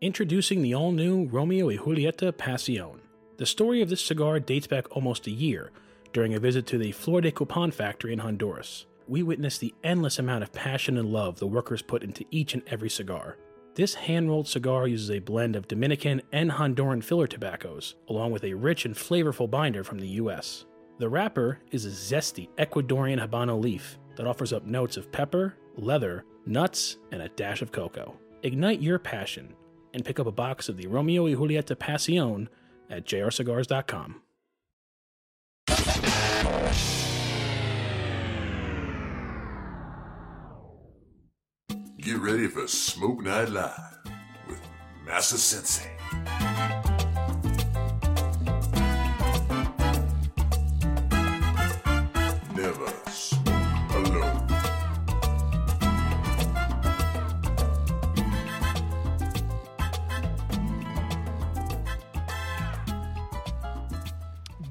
Introducing the all new Romeo y Julieta Pasión. The story of this cigar dates back almost a year during a visit to the Flor de Copan factory in Honduras. We witnessed the endless amount of passion and love the workers put into each and every cigar. This hand rolled cigar uses a blend of Dominican and Honduran filler tobaccos, along with a rich and flavorful binder from the US. The wrapper is a zesty Ecuadorian Habano leaf that offers up notes of pepper, leather, nuts, and a dash of cocoa. Ignite your passion and pick up a box of the Romeo y Julieta Pasión at jrcigars.com. Get ready for Smoke Night Live with Massa Sensei.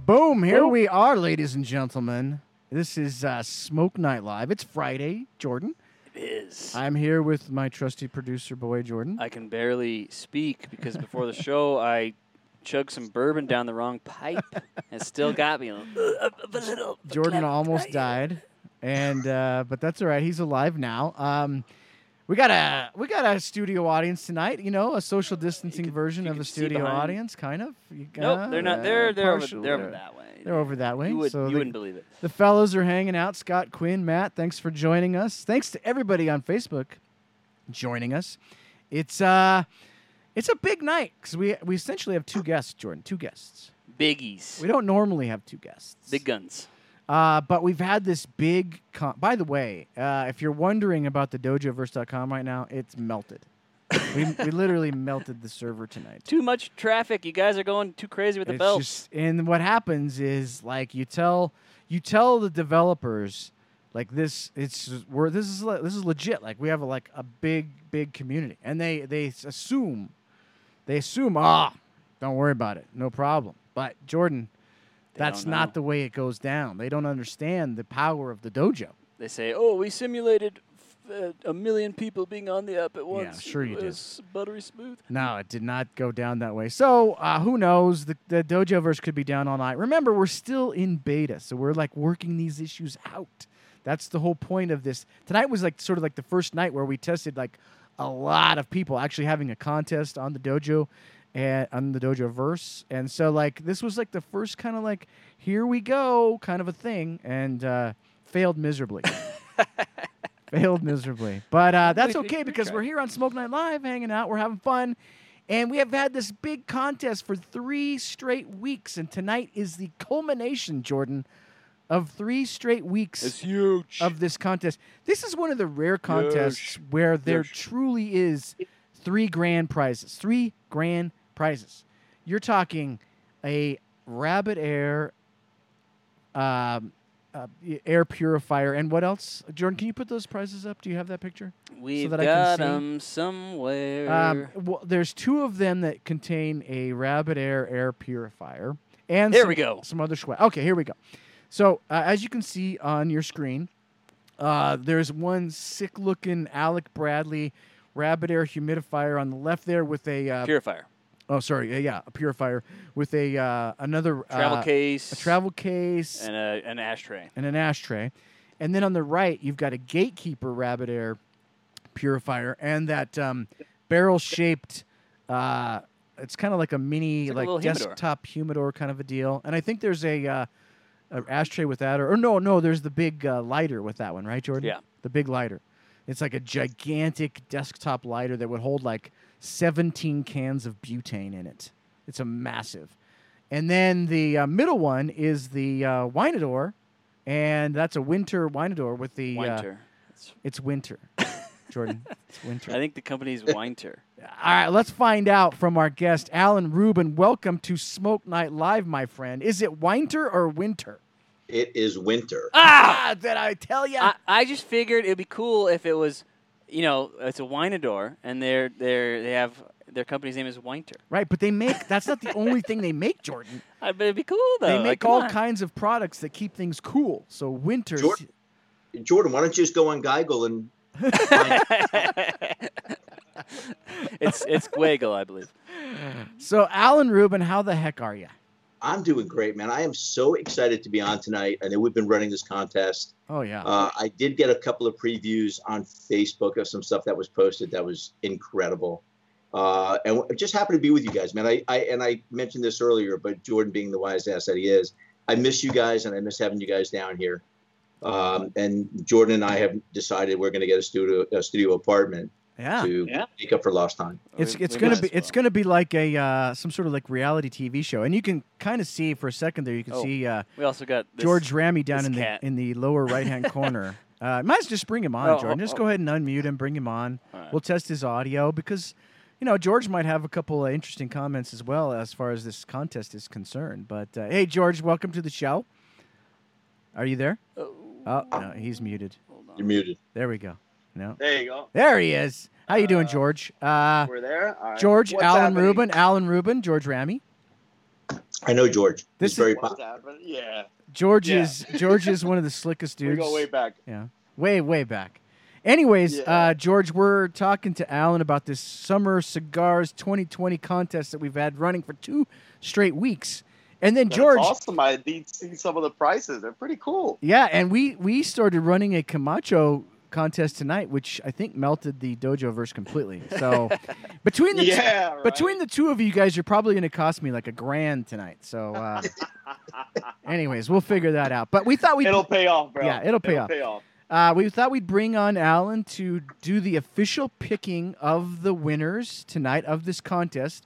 Boom! Here we are, ladies and gentlemen. This is uh, Smoke Night Live. It's Friday, Jordan. It is. I'm here with my trusty producer boy, Jordan. I can barely speak because before the show I chugged some bourbon down the wrong pipe and still got me. a little- Jordan almost died, and uh, but that's all right. He's alive now. Um, we got a we got a studio audience tonight. You know, a social distancing could- version of a studio audience, kind of. You Nope, they're not. uh, They're they're over, partial- they're over that way. They're over that way. You, would, so you the- wouldn't believe it. The fellows are hanging out. Scott, Quinn, Matt, thanks for joining us. Thanks to everybody on Facebook joining us. It's uh it's a big night because we we essentially have two guests, Jordan. Two guests. Biggies, We don't normally have two guests. big guns. Uh, but we've had this big. Con- By the way, uh, if you're wondering about the dojoverse.com right now, it's melted. we, we literally melted the server tonight. Too much traffic. You guys are going too crazy with the It's belts. just- and what happens is like you tell you tell the developers like this it's we're this is le- this is legit like we have a, like a big big community and they they s- assume they assume ah don't worry about it no problem but Jordan They that's don't the way it goes down they don't understand the power of the dojo They say, "Oh, we simulated f- uh, a million people being on the app at once. Yeah, sure you it did. was Buttery smooth. No, it did not go down that way. So uh, who knows? The, the Dojo verse could be down all night. Remember, we're still in beta, so we're like working these issues out. That's the whole point of this. Tonight was like sort of like the first night where we tested like a lot of people actually having a contest on the dojo and on the dojo verse, and so like this was like the first kind of like here we go kind of a thing, and uh, failed miserably. failed miserably. But uh, that's okay because we're here on Smoke Night Live hanging out. We're having fun. And we have had this big contest for three straight weeks. And tonight is the culmination, Jordan, of three straight weeks it's huge. of this contest. This is one of the rare contests where there Huge. truly is three grand prizes. Three grand prizes. You're talking a Rabbit Air um, uh, air purifier. And what else? Jordan, can you put those prizes up? Do you have that picture? We've that I can got see? them somewhere. Um, well, there's two of them that contain a Rabbit Air air purifier, and There some, we go. Some other swag. Okay, here we go. So uh, as you can see on your screen, uh, there's one sick-looking Alec Bradley Rabbit Air humidifier on the left there with a. Uh, Purifier. Oh, sorry, yeah, yeah, a purifier with a uh, another Travel uh, case. a travel case, And a, an ashtray. and an ashtray. And then on the right, you've got a Gatekeeper Rabbit Air purifier and that um, barrel shaped. Uh, it's kind of like a mini, like like, little humidor. desktop humidor kind of a deal. And I think there's a, uh, a ashtray with that, or, or no, no, there's the big uh, lighter with that one, right, Jordan? Yeah. the big lighter. It's like a gigantic desktop lighter that would hold like 17 cans of butane in it. It's a massive. And then the uh, middle one is the uh, Winador, and that's a winter Winador with the. Uh, Winter. It's- it's winter, Jordan. It's winter. I think the company's Whynter. All right, let's find out from our guest, Alan Rubin. Welcome to Smoke Night Live, my friend. Is it winter or winter? It is winter. Ah, did I tell you? I, I just figured it'd be cool if it was, you know, it's a Winador and they're they're they have their company's name is Whynter. right, but they make. That's not the only thing they make, Jordan. I bet it'd be cool though. They make come all on. kinds of products that keep things cool. So winter. Jordan- Jordan, why don't you just go on Geigel and it's it's Guagle, I believe. So, Alan Rubin, how the heck are you? I'm doing great, man. I am so excited to be on tonight. I know we've been running this contest. Oh yeah. Uh, I did get a couple of previews on Facebook of some stuff that was posted that was incredible. Uh, and it just happened to be with you guys, man. I, I and I mentioned this earlier, but Jordan being the wise ass that he is, I miss you guys and I miss having you guys down here. Um, and Jordan and I have decided we're going to get a studio a studio apartment yeah. to Yeah. make up for lost time. It's it's we gonna be as it's gonna be like a uh, some sort of like reality TV show, and you can kind of see for a second there. You can Oh, see uh, We also got this, George Ramey down this in the in the lower right hand corner. Uh, might as well just bring him on, Oh, Jordan. oh, Just oh. go ahead and unmute him, bring him on. All right. We'll test his audio because, you know, George might have a couple of interesting comments as well as far as this contest is concerned. But uh, hey, George, welcome to the show. Are you there? Oh, Oh no, he's muted. You're muted. There we go. No, There you go. there he is. How you doing, Uh, George? Uh, We're there. All right. George, What's Alan happening? Rubin, Alan Rubin, George Ramey. I know George. This He's is- very What's popular. happening? Yeah. George Yeah. is George is one of the slickest We dudes. go way back. Yeah, way way back. Anyways, Yeah. uh, George, we're talking to Alan about this summer cigars 2020 contest that we've had running for two straight weeks, and then That's George, awesome. I did see some of the prices. They're pretty cool. yeah, and we we started running a Camacho contest tonight, which I think melted the dojo verse completely. So between the two, yeah. Right? between the two of you guys, you're probably going to cost me like a grand tonight. So, uh, anyways, we'll figure that out. But we thought we it'll pay off, bro. Yeah, it'll pay off. Pay off. Uh, we thought we'd bring on Alan to do the official picking of the winners tonight of this contest.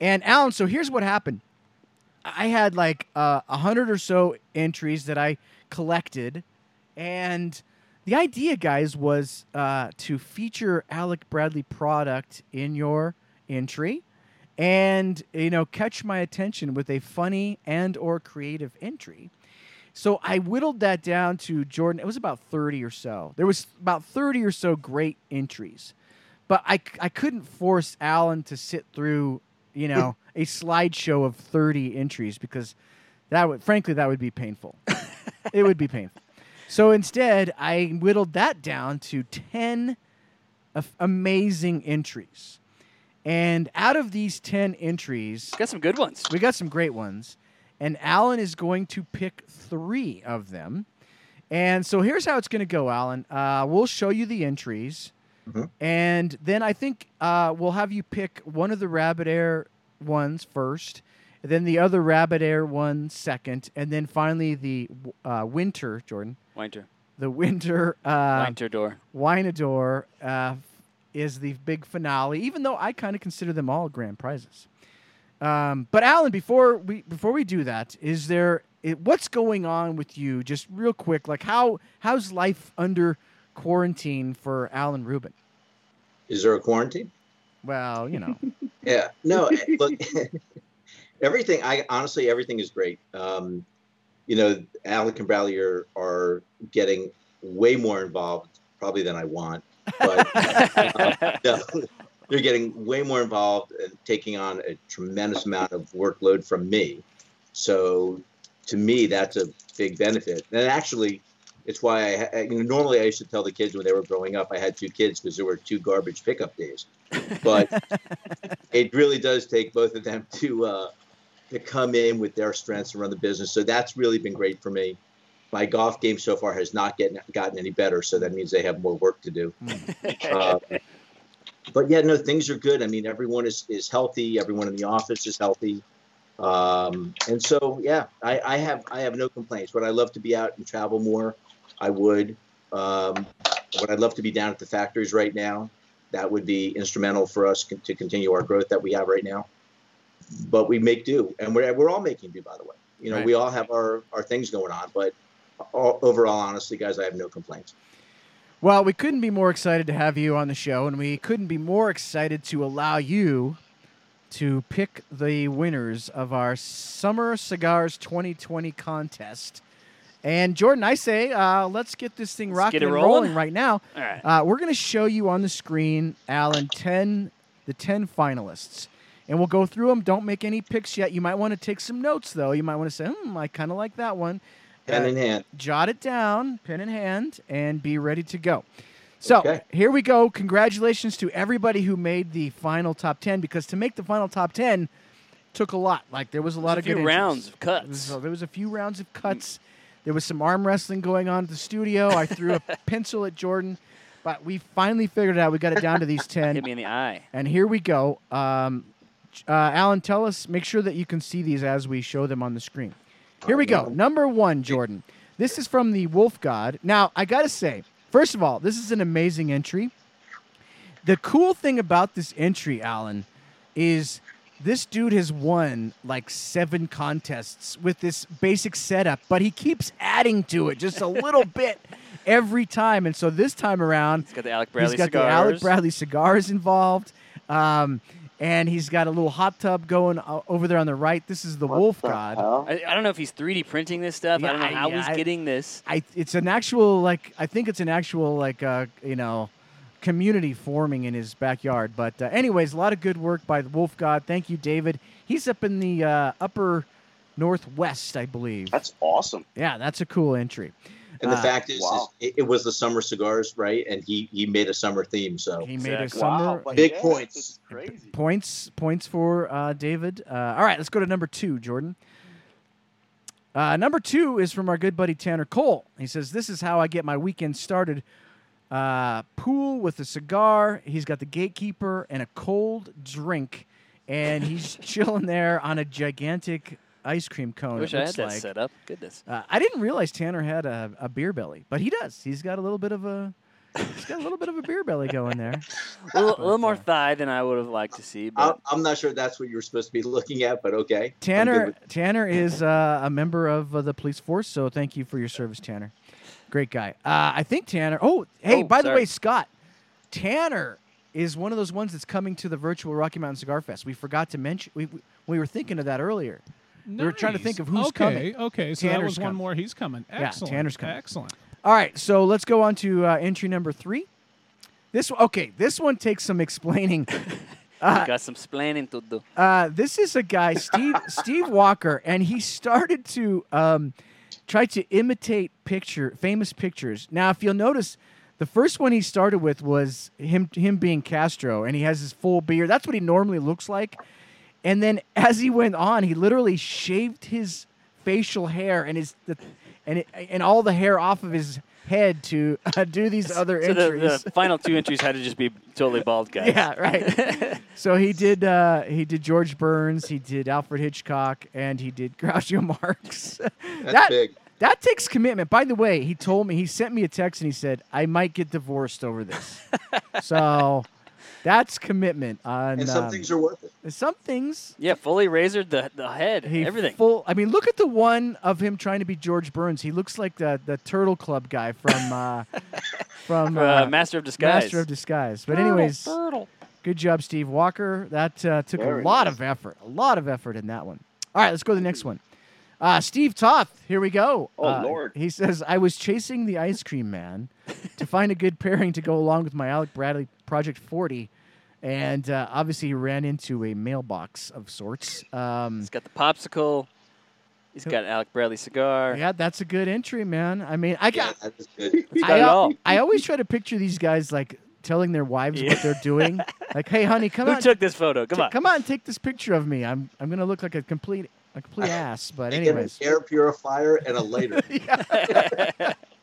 And Alan, so here's what happened. I had like uh, a hundred or so entries that I collected, and the idea, guys, was uh, to feature Alec Bradley product in your entry, and you know catch my attention with a funny and or creative entry. So I whittled that down to Jordan. It was about 30 or so. There was about 30 or so great entries. But I, I couldn't force Alan to sit through, you know, a slideshow of 30 entries because that would frankly that would be painful. it would be painful. So instead, I whittled that down to 10 af- amazing entries. And out of these 10 entries, Got some good ones. we got some great ones, and Alan is going to pick three of them. And so here's how it's going to go, Alan. Uh, we'll show you the entries, Mhm. and then I think uh, we'll have you pick one of the Rabbit Air ones first, and then the other Rabbit Air one second, and then finally the uh, Winter, Jordan, Winter. the Winter uh, Winter door. Winador uh, is the big finale, even though I kind of consider them all grand prizes. Um, but Alan, before we before we do that, is there it, what's going on with you? Just real quick, like how how's life under quarantine for Alan Rubin? Is there a quarantine? Well, you know, Yeah. No. eh, look, everything. I honestly, everything is great. Um, you know, Alec and Bradley are, are getting way more involved, probably than I want. But uh, no, they're getting way more involved and taking on a tremendous amount of workload from me. So, to me, that's a big benefit. And actually, it's why I, you know, normally I used to tell the kids when they were growing up, I had two kids because there were two garbage pickup days. But it really does take both of them to uh, to come in with their strengths and run the business. So that's really been great for me. My golf game so far has not getting gotten any better, so that means they have more work to do. Uh, but yeah, no, things are good. I mean, everyone is is healthy. Everyone in the office is healthy. Um, and so, yeah, I, I have I have no complaints. Would I love to be out and travel more? I would. Um, would I love to be down at the factories right now? That would be instrumental for us to continue our growth that we have right now. But we make do, and we're we're all making do. By the way, you know, Right. we all have our our things going on. But all, overall, honestly, guys, I have no complaints. Well, we couldn't be more excited to have you on the show, and we couldn't be more excited to allow you to pick the winners of our Summer Cigars 2020 contest. And Jordan, I say, uh, let's get this thing Let's rocking and rolling. rolling right now. All right. Uh, we're going to show you on the screen, Alan, 10, the 10 finalists. And we'll go through them. Don't make any picks yet. You might want to take some notes, though. You might want to say, hmm, I kind of like that one. Pen Uh, in hand. jot it down, pen in hand, and be ready to go. So Okay. here we go. Congratulations to everybody who made the final top ten because to make the final top ten took a lot. Like there was a lot There's of a few good entries. rounds of There was, cuts. there was a few rounds of cuts. There was some arm wrestling going on at the studio. I threw a pencil at Jordan, but we finally figured it out. We got it down to these ten. Hit me in the eye. And here we go. Um, uh, Alan, tell us, make sure that you can see these as we show them on the screen. Here we go. Number one, Jordan. This is from the Wolf God. Now, I got to say, first of all, this is an amazing entry. The cool thing about this entry, Alan, is this dude has won like seven contests with this basic setup, but he keeps adding to it just a little bit every time. And so this time around, He's got the Alec Bradley he's got cigars. the Alec Bradley cigars involved. Um, and he's got a little hot tub going over there on the right. This is the Wolf The God. I, I don't know if he's 3D printing this stuff. I don't know how yeah, he's I- getting this. I, it's an actual like I think it's an actual like uh, you know community forming in his backyard. But uh, anyways, a lot of good work by the Wolf God. Thank you, David. He's up in the uh, upper northwest, I believe. That's awesome. yeah, that's a cool entry. And the Uh, fact is, wow. is it, it was the summer cigars, right? And he he made a summer theme. So He made a summer Wow, Big yeah, points. Crazy. points points for uh, David. Uh, all right, let's go to number two, Jordan. Uh, number two is from our good buddy Tanner Cole. He says, "This is how I get my weekend started. Uh, pool with a cigar. He's got the gatekeeper and a cold drink, and he's chilling there on a gigantic ice cream cone. I wish it I had looks that set up. Goodness. Uh, I didn't realize Tanner had a, a beer belly, but he does. He's got a little bit of a he's got a little bit of a beer belly going there. A little, a little more uh, thigh than I would have liked to see. I'm, But I'm not sure that's what you were supposed to be looking at, but okay. Tanner with- Tanner is uh, a member of uh, the police force, so thank you for your service, Tanner. Great guy. Uh, I think Tanner. Oh, hey, Oh, by the way, Scott, Tanner is one of those ones that's coming to the virtual Rocky Mountain Cigar Fest. We forgot to mention. We we, we were thinking of that earlier. We were trying to think of who's okay, coming. Okay, okay. so that Tanner's was one more. He's coming. Yeah, Excellent. Tanner's coming. Excellent. All right, so let's go on to uh, entry number three. This okay. This one takes some explaining. Uh, got some splaining to do. Uh, this is a guy, Steve Steve Walker, and he started to um, try to imitate picture famous pictures. Now, if you'll notice, the first one he started with was him him being Castro, and he has his full beard. That's what he normally looks like. And then as he went on, he literally shaved his facial hair and his the, and it, and all the hair off of his head to uh, do these other So the, entries. the final two entries had to just be totally bald guys. Yeah, right. so he did uh, he did George Burns, he did Alfred Hitchcock, and he did Groucho Marx. That's that big. that takes commitment. By the way, he told me he sent me a text and he said I might get divorced over this. so that's commitment. On, And some um, things are worth it. some things Yeah, fully razored the, the head, he everything. Full. I mean, look at the one of him trying to be George Burns. He looks like the the Turtle Club guy from uh, from uh, uh, Master of Disguise. Master of Disguise. But anyways, Turtle. good job, Steve Walker. That uh, took Very a lot nice. of effort, a lot of effort in that one. All right, let's go to the next one. Uh, Steve Toth, here we go. Oh, Uh, Lord. He says, I was chasing the ice cream man to find a good pairing to go along with my Alec Bradley Project 40. And uh, obviously, he ran into a mailbox of sorts. Um, He's got the popsicle. He's got an Alec Bradley cigar. yeah, that's a good entry, man. I mean, I got. that is good. He's got I, it al- all. I always try to picture these guys like telling their wives Yeah. what they're doing. Like, hey, honey, come Who on, Who took this photo? Come T- on. Come on, take this picture of me. I'm I'm gonna look like a complete a complete ass. But They get an anyways, air purifier and a lighter.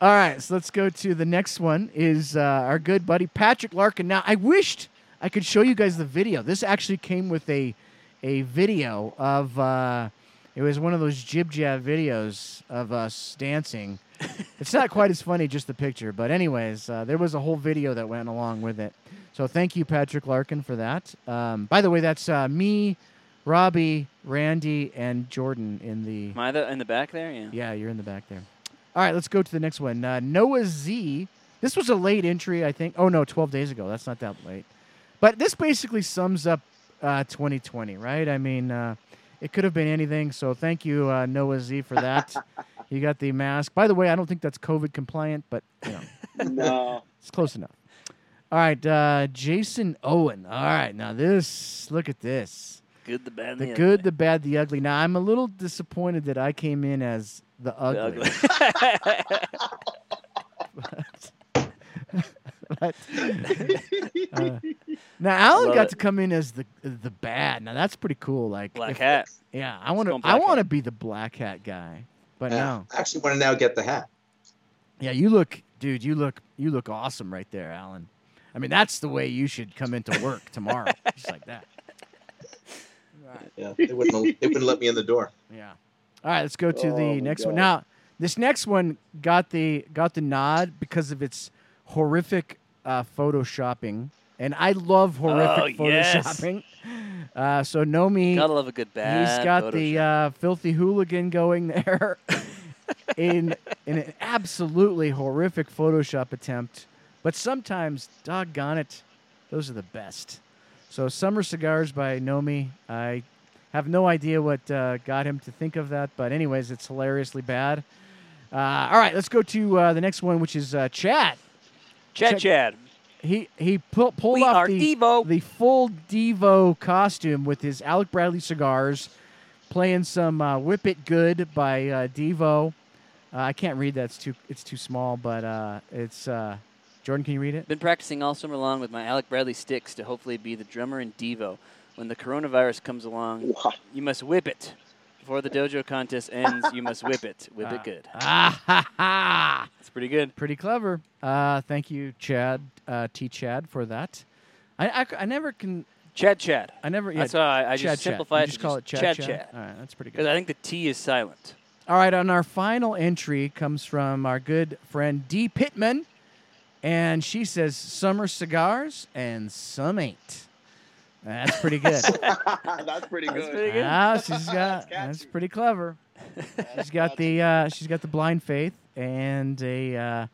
all right. So let's go to the next one. Is uh, our good buddy Patrick Larkin. Now I wished I could show you guys the video. This actually came with a a video of. Uh, it was one of those jib jab videos of us dancing. it's not quite as funny, just the picture. But anyways, uh, there was a whole video that went along with it. So thank you, Patrick Larkin, for that. Um, by the way, that's uh, me, Robbie, Randy, and Jordan in the. Am I the, in the back there? Yeah. Yeah, you're in the back there. All right, let's go to the next one. Uh, Noah Z. This was a late entry, I think. Oh no, 12 days ago. That's not that late. But this basically sums up uh, 2020, right? I mean, uh, it could have been anything. So thank you, uh, Noah Z, for that. you got the mask. By the way, I don't think that's COVID compliant, but you know, no. it's close enough. All right, uh, Jason Owen. All right, now this. Look at this. Good, the bad, The the, good, the bad, the ugly. Now I'm a little disappointed that I came in as the ugly. ugly. The ugly. But, uh, now Alan Love got it. to come in as the the bad. Now that's pretty cool. Like Black if- hat. Yeah, I want to. I want to be the black hat guy. But Yeah. no. I actually want to now get the hat. Yeah, you look, dude. You look, you look awesome right there, Alan. I mean, that's the way you should come into work tomorrow, just like that. Right. Yeah, they wouldn't. they wouldn't let me in the door. Yeah. All right, let's go to Oh, the my next one. Now, this next one got the got the nod because of its horrific uh, photoshopping, and I love horrific Oh, yes. photoshopping. Uh, so Nomi, Gotta love a good bad. he's got the uh, filthy hooligan going there in in an absolutely horrific Photoshop attempt. But sometimes, doggone it, those are the best. So Summer Cigars by Nomi. I have no idea what uh, got him to think of that, but anyways, it's hilariously bad. Uh, all right, let's go to uh, the next one, which is uh, Chad. Chad check- Chad. He he pull, pulled We off the Devo. the full Devo costume with his Alec Bradley cigars, playing some uh, "Whip It Good" by uh, Devo. Uh, I can't read that; it's too it's too small. But uh, it's uh, Jordan. Can you read it? Been practicing all summer long with my Alec Bradley sticks to hopefully be the drummer in Devo. When the coronavirus comes along, Wow. you must whip it. Before the dojo contest ends, you must whip it. Whip Ah. it good. Ah ha ha! It's pretty good. Pretty clever. Uh, thank you, Chad uh, T. Chad, for that. I, I, I never can. Chad Chad. I never. Yeah, That's why I, I Chad just Chad. simplify You it Just to call just it Chad Chad Chad. Chad. All right, that's pretty good. Because I think the T is silent. All right, on our final entry comes from our good friend Dee Pittman, and she says summer cigars and some ain't. That's pretty good. That's pretty That's good. pretty good. Ah, she's got That's that's pretty clever. She's got the uh, she's got the blind faith and a. Uh,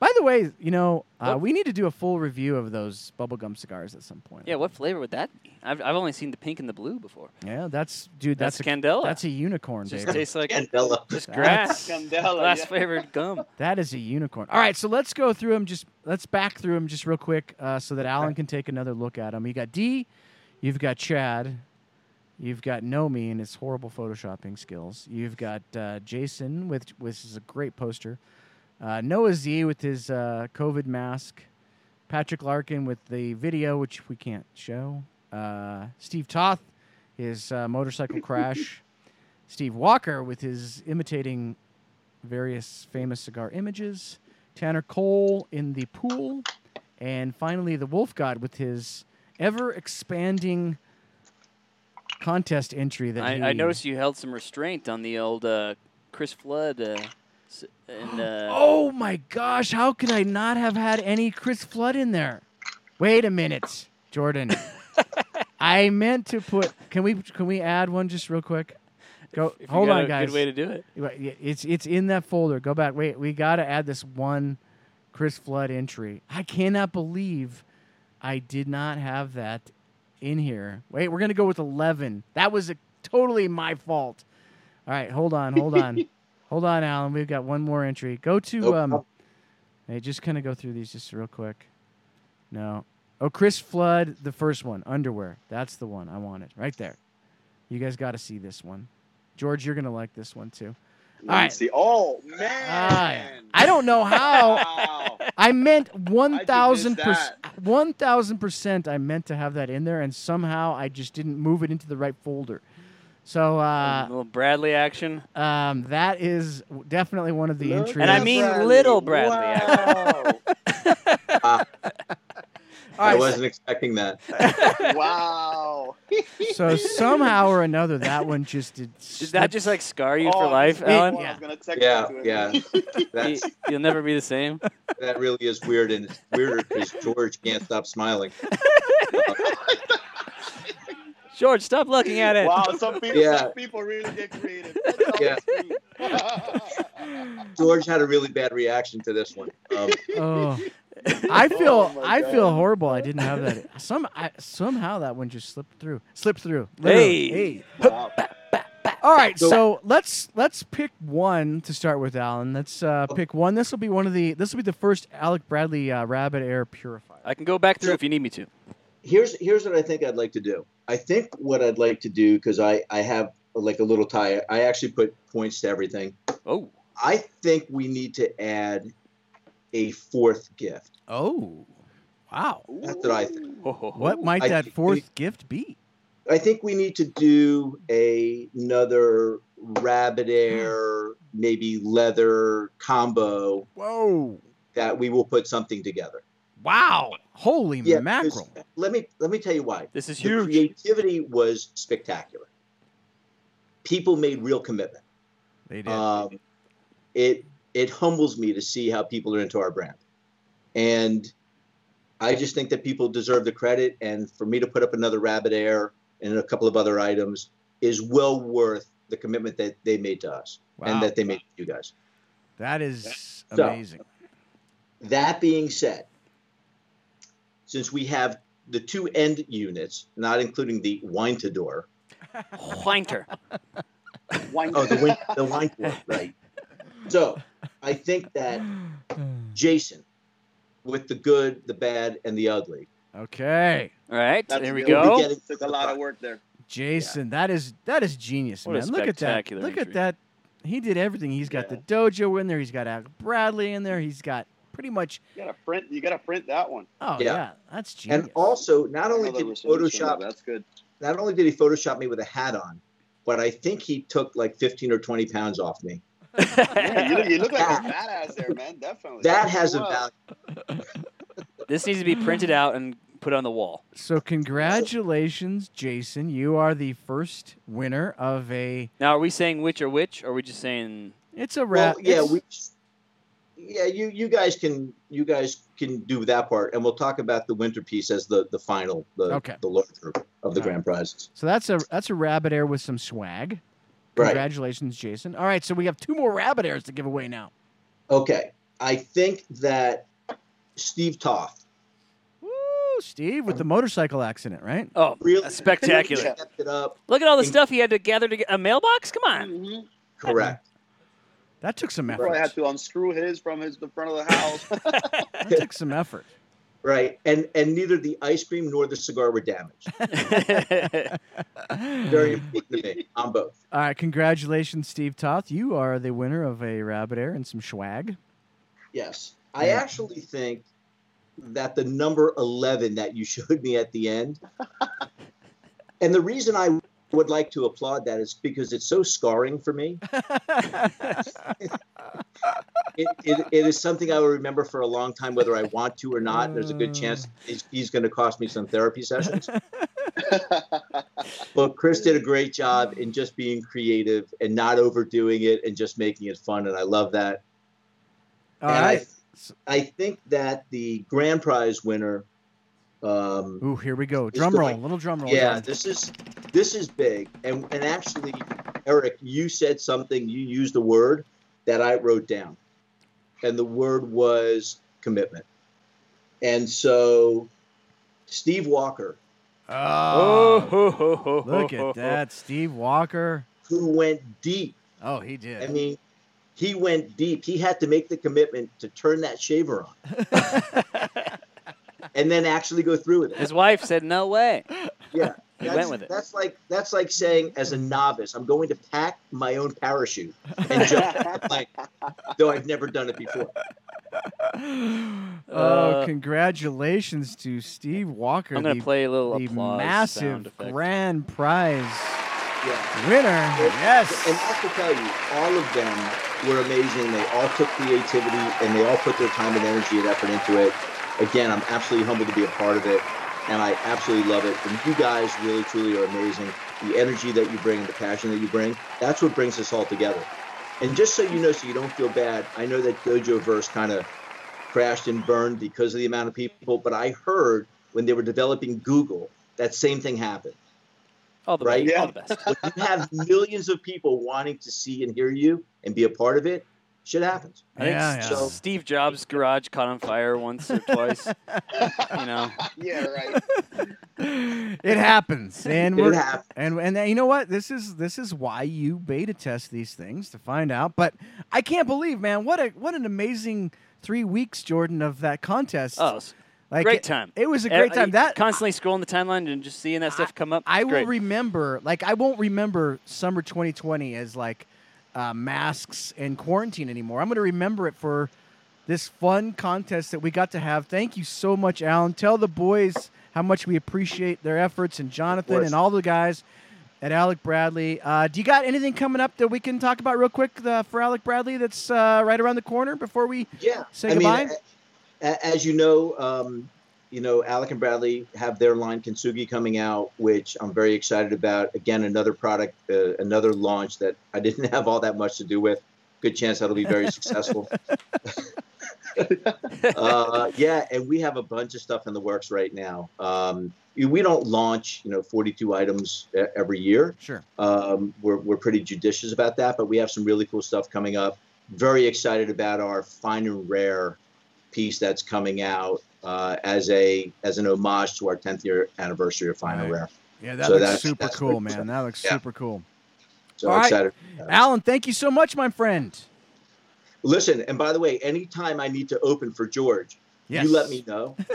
by the way, you know uh, we need to do a full review of those bubblegum cigars at some point. Yeah, what flavor would that be? I've, I've only seen the pink and the blue before. Yeah, that's dude. That's, That's, a a Candela. that's a unicorn, just baby. tastes like Candela. just grass. Candela, Glass yeah. flavored gum. That is a unicorn. All right, so let's go through them. Just let's back through them just real quick, uh, so that Alan can take another look at them. You got D, you've got Chad, you've got Nomi and his horrible photoshopping skills. You've got uh, Jason with which is a great poster. Uh, Noah Z with his uh, COVID mask. Patrick Larkin with the video, which we can't show. Uh, Steve Toth, his uh, motorcycle crash. Steve Walker with his imitating various famous cigar images. Tanner Cole in the pool. And finally, the Wolf God with his ever expanding contest entry that. I, I noticed you held some restraint on the old uh, Chris Flood. Uh, and uh, Oh my gosh, how could I not have had any Chris Flood in there? Wait a minute, Jordan. I meant to put. Can we can we add one just real quick? Go. if hold on, guys. Good way to do it. It's it's in that folder. Go back. Wait, we got to add this one Chris Flood entry. I cannot believe I did not have that in here. Wait, we're gonna go with eleven. That was a, totally my fault. All right, hold on, hold on, hold on, Alan. We've got one more entry. Go to Nope. um. Hey, just kind of go through these just real quick. No. Oh, Chris Flood, the first one, underwear. That's the one I wanted right there. You guys got to see this one. George, you're gonna like this one too. Let All me right. see. Oh man. Yeah. I don't know how. Wow. I meant one thousand percent. One thousand percent. I meant to have that in there, and somehow I just didn't move it into the right folder. So a uh, little Bradley action. um, that is definitely one of the Look entries. And I at mean little Bradley, Wow. I wasn't expecting that. wow. so somehow or another, that one just did. Did that just like scar you for Oh, life, it- Alan? I was text Yeah, you to it. yeah. That's You, you'll never be the same. that really is weird, and it's weirder because George can't stop smiling. George, stop looking at it. Wow, some people, Yeah. some people really get creative. Put Yeah. George had a really bad reaction to this one. Um, Oh, I feel Oh my I feel horrible. I didn't have that. Some I, somehow that one just slipped through. Slipped through. Literally. Hey. Wow. All right, So- so let's let's pick one to start with, Alan. Let's uh, pick one. This will be one of the. This will be the first Alec Bradley uh, Rabbit Air Purifier. I can go back through if you need me to. here's here's what I think I'd like to do. I think what I'd like to do because I I have like a little tie. I actually put points to everything. Oh, I think we need to add a fourth gift. Oh, wow. That's what I think. What might I that think fourth we- gift be? I think we need to do a, another rabbit air, maybe leather combo Whoa. that we will put something together. Wow. Holy Yeah, 'cause mackerel. Let me let me tell you why. This is The huge. creativity was spectacular. People made real commitment. They did. Um, it it humbles me to see how people are into our brand, and I just think that people deserve the credit. And for me to put up another rabbit air and a couple of other items is well worth the commitment that they made to us wow. and that they made to you guys. that is So- amazing. That being said, since we have the two end units, not including the Wintador, Winter. Wine- oh the win- the Wintador, right? So I think that hmm. Jason, with the good, the bad, and the ugly, Okay. All right, That's there we good. will be go. getting Took a lot of work there. Jason, that is that is genius, What a man. Look at that. spectacular Look at that. He did everything. He's got the dojo in there. He's got Alec Bradley in there. He's got pretty much. You gotta print. You gotta print that one. Oh yeah, Yeah. that's genius. and also not only did he was some- some of Photoshop, That's good. not only did he Photoshop me with a hat on, but I think he took like 15 or 20 pounds off me. Yeah, you, look, you look like a badass there, man. Definitely. That has a Wow. value. this needs to be printed out and put on the wall. so congratulations, Jason. You are the first winner of a. Now, are we saying which or which, or are we just saying? It's a Well, wrap. yeah, we. Yeah, you you guys can you guys can do that part, and we'll talk about the winter piece as the the final, the Okay. the larger of the All grand prizes. So that's a that's a rabbit air with some swag. Right. Congratulations, Jason. All right, so we have two more rabbit airs to give away now. Okay, I think that Steve Toth Woo, Steve with the motorcycle accident, right? Oh, really spectacular. really it up. Look at all the stuff he had to gather to get a mailbox. Come on. Mhm. Correct. That took some Probably effort. had to unscrew his from his the front of the house. That took some effort. Right, and and neither the ice cream nor the cigar were damaged. Very important to me on both. All right, congratulations, Steve Toth. You are the winner of a rabbit air and some swag. Yes, I Yeah. actually think that the number eleven that you showed me at the end, and the reason I would like to applaud that is because it's so scarring for me. It, it, it is something I will remember for a long time, whether I want to or not. There's a good chance mm. he's, he's going to cost me some therapy sessions. But Chris did a great job in just being creative and not overdoing it and just making it fun, and I love that. All and right. I, I think that the grand prize winner, um, Ooh, here we go. Drum roll. going- Little drum roll. yeah, John. this is this is big, and and actually, Eric, you said something. You used a word that I wrote down, and the word was commitment. And so, Steve Walker, Oh, ho, ho, ho, look ho, ho, at that. Steve Walker. who went deep. Oh, he did. I mean, he went deep. He had to make the commitment to turn that shaver on, and then actually go through with it. His wife said, "No way." Yeah, He that's, went with it. That's like that's like saying, as a novice, I'm going to pack my own parachute and jump off the plane, though I've never done it before. oh, Uh, congratulations to Steve Walker, I'm gonna play a little the applause massive sound grand prize Yeah. winner. And- Yes. And I have to tell you, all of them were amazing. They all took creativity and they all put their time and energy and effort into it. Again, I'm absolutely humbled to be a part of it, and I absolutely love it. And you guys really, truly are amazing. The energy that you bring, the passion that you bring, that's what brings us all together. And just so you know, so you don't feel bad, I know that Dojo Verse kind of crashed and burned because of the amount of people, but I heard when they were developing Google, that same thing happened. All the Right? best. Yeah. All the best. When you have millions of people wanting to see and hear you and be a part of it, shit happens. I think Yeah, S- yeah. Steve Jobs' garage caught on fire once or twice. you know, yeah, right. it happens, and It we're happens. and and you know what? This is this is why you beta test these things to find out. But I can't believe, man, what a what an amazing three weeks, Jordan, of that contest. oh, it's like great it, time. It was a great time. you That constantly scrolling the timeline and just seeing that stuff come up. I will great. remember, like, I won't remember summer 2020 as like uh, masks and quarantine anymore. I'm going to remember it for this fun contest that we got to have. Thank you so much, Alan. Tell the boys how much we appreciate their efforts and Jonathan and all the guys at Alec Bradley. Uh, do you got anything coming up that we can talk about real quick the, for Alec Bradley that's uh, right around the corner before we Yeah. say I goodbye? mean, as you know, um, you know, Alec and Bradley have their line Kintsugi coming out, which I'm very excited about. Again, another product, uh, another launch that I didn't have all that much to do with. Good chance that'll be very successful. uh, yeah, and we have a bunch of stuff in the works right now. Um, we don't launch, you know, 42 items every year. sure. Um, we're, we're pretty judicious about that, but we have some really cool stuff coming up. Very excited about our fine and rare piece that's coming out uh, as a as an homage to our 10th year anniversary of Final Right. rare. Yeah, that So looks that's- super that's cool, man. That looks Yeah. super cool. So All right. excited. Alan, thank you so much, my friend. Listen, and by the way, anytime I need to open for George, Yes. you let me know.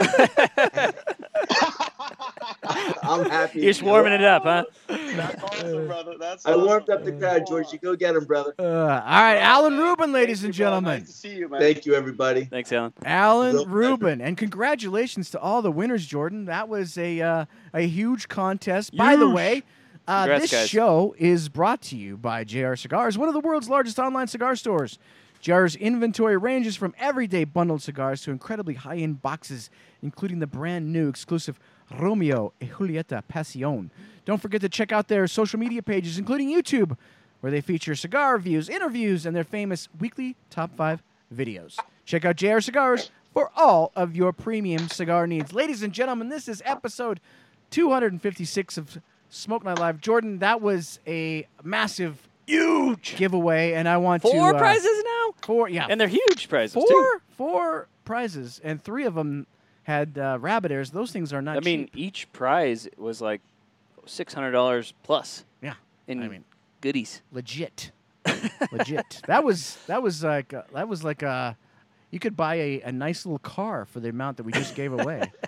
I'm happy. You're just warming it up, huh? That's awesome, brother. That's I awesome. warmed up the crowd, George. You go get him, brother. Uh, all right, Alan Thank- Rubin, ladies thank and gentlemen. Nice to see you, man. Thank you, everybody. Thanks, Alan. Alan Real pleasure. Rubin, and congratulations to all the winners, Jordan. That was a uh, a huge contest. By the way, uh, Congrats, this guys. show is brought to you by JR Cigars, one of the world's largest online cigar stores. JR's inventory ranges from everyday bundled cigars to incredibly high-end boxes, including the brand new exclusive Romeo y Julieta Pasión. Don't forget to check out their social media pages, including YouTube, where they feature cigar reviews, interviews, and their famous weekly top five videos. Check out JR Cigars for all of your premium cigar needs. Ladies and gentlemen, this is episode 256 of Smoke Night Live. Jordan, that was a massive, huge giveaway, and I want to Four uh, prizes now, Four, yeah, and they're huge prizes four, too. four prizes, and three of them had uh, rabbit ears. Those things are not I mean, cheap. each prize was like six hundred dollars plus. Yeah, in I mean- goodies. legit, legit. That was that was like uh, that was like a. You could buy a, a nice little car for the amount that we just gave away.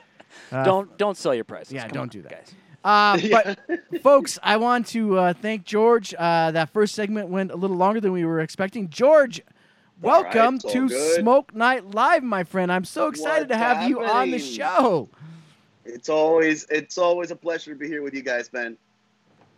Uh, don't don't sell your prizes. yeah, Come don't on, do that. guys. Uh, but folks, I want to uh, thank George. Uh, that first segment went a little longer than we were expecting. George, welcome it's all to good. Smoke Night Live, my friend. I'm so excited to What's have you on the show, It's always it's always a pleasure to be here with you guys, Ben.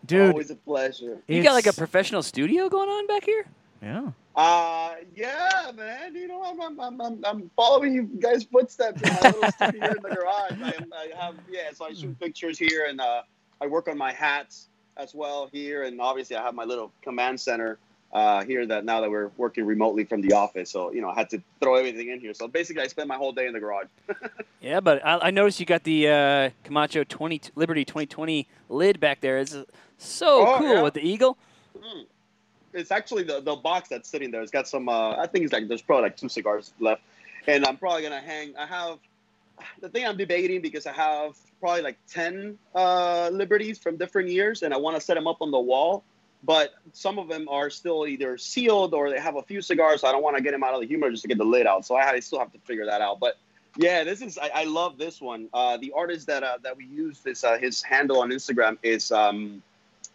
dude. Always a pleasure. You got like a professional studio going on back here. yeah. Uh, yeah, man. You know, I'm I'm, I'm, I'm, I'm following you guys' footsteps in my little studio in the garage. I, am, I have yeah, so I shoot pictures here, and uh, I work on my hats as well here, and obviously I have my little command center uh, here that now that we're working remotely from the office, so you know I had to throw everything in here. So basically, I spent my whole day in the garage. Yeah, but I, I noticed you got the uh, Camacho 20 Liberty 2020 lid back there. It's uh, so Oh, cool yeah. with the eagle. Mm. It's actually the, the box that's sitting there. It's got some. Uh, I think it's like there's probably like two cigars left, and I'm probably gonna hang. I have the thing I'm debating because I have probably like ten uh, liberties from different years, and I want to set them up on the wall. But some of them are still either sealed or they have a few cigars. So I don't want to get them out of the humidor just to get the lid out. So I, I still have to figure that out. But yeah, this is I, I love this one. Uh, the artist that uh, that we use this uh, his handle on Instagram is um,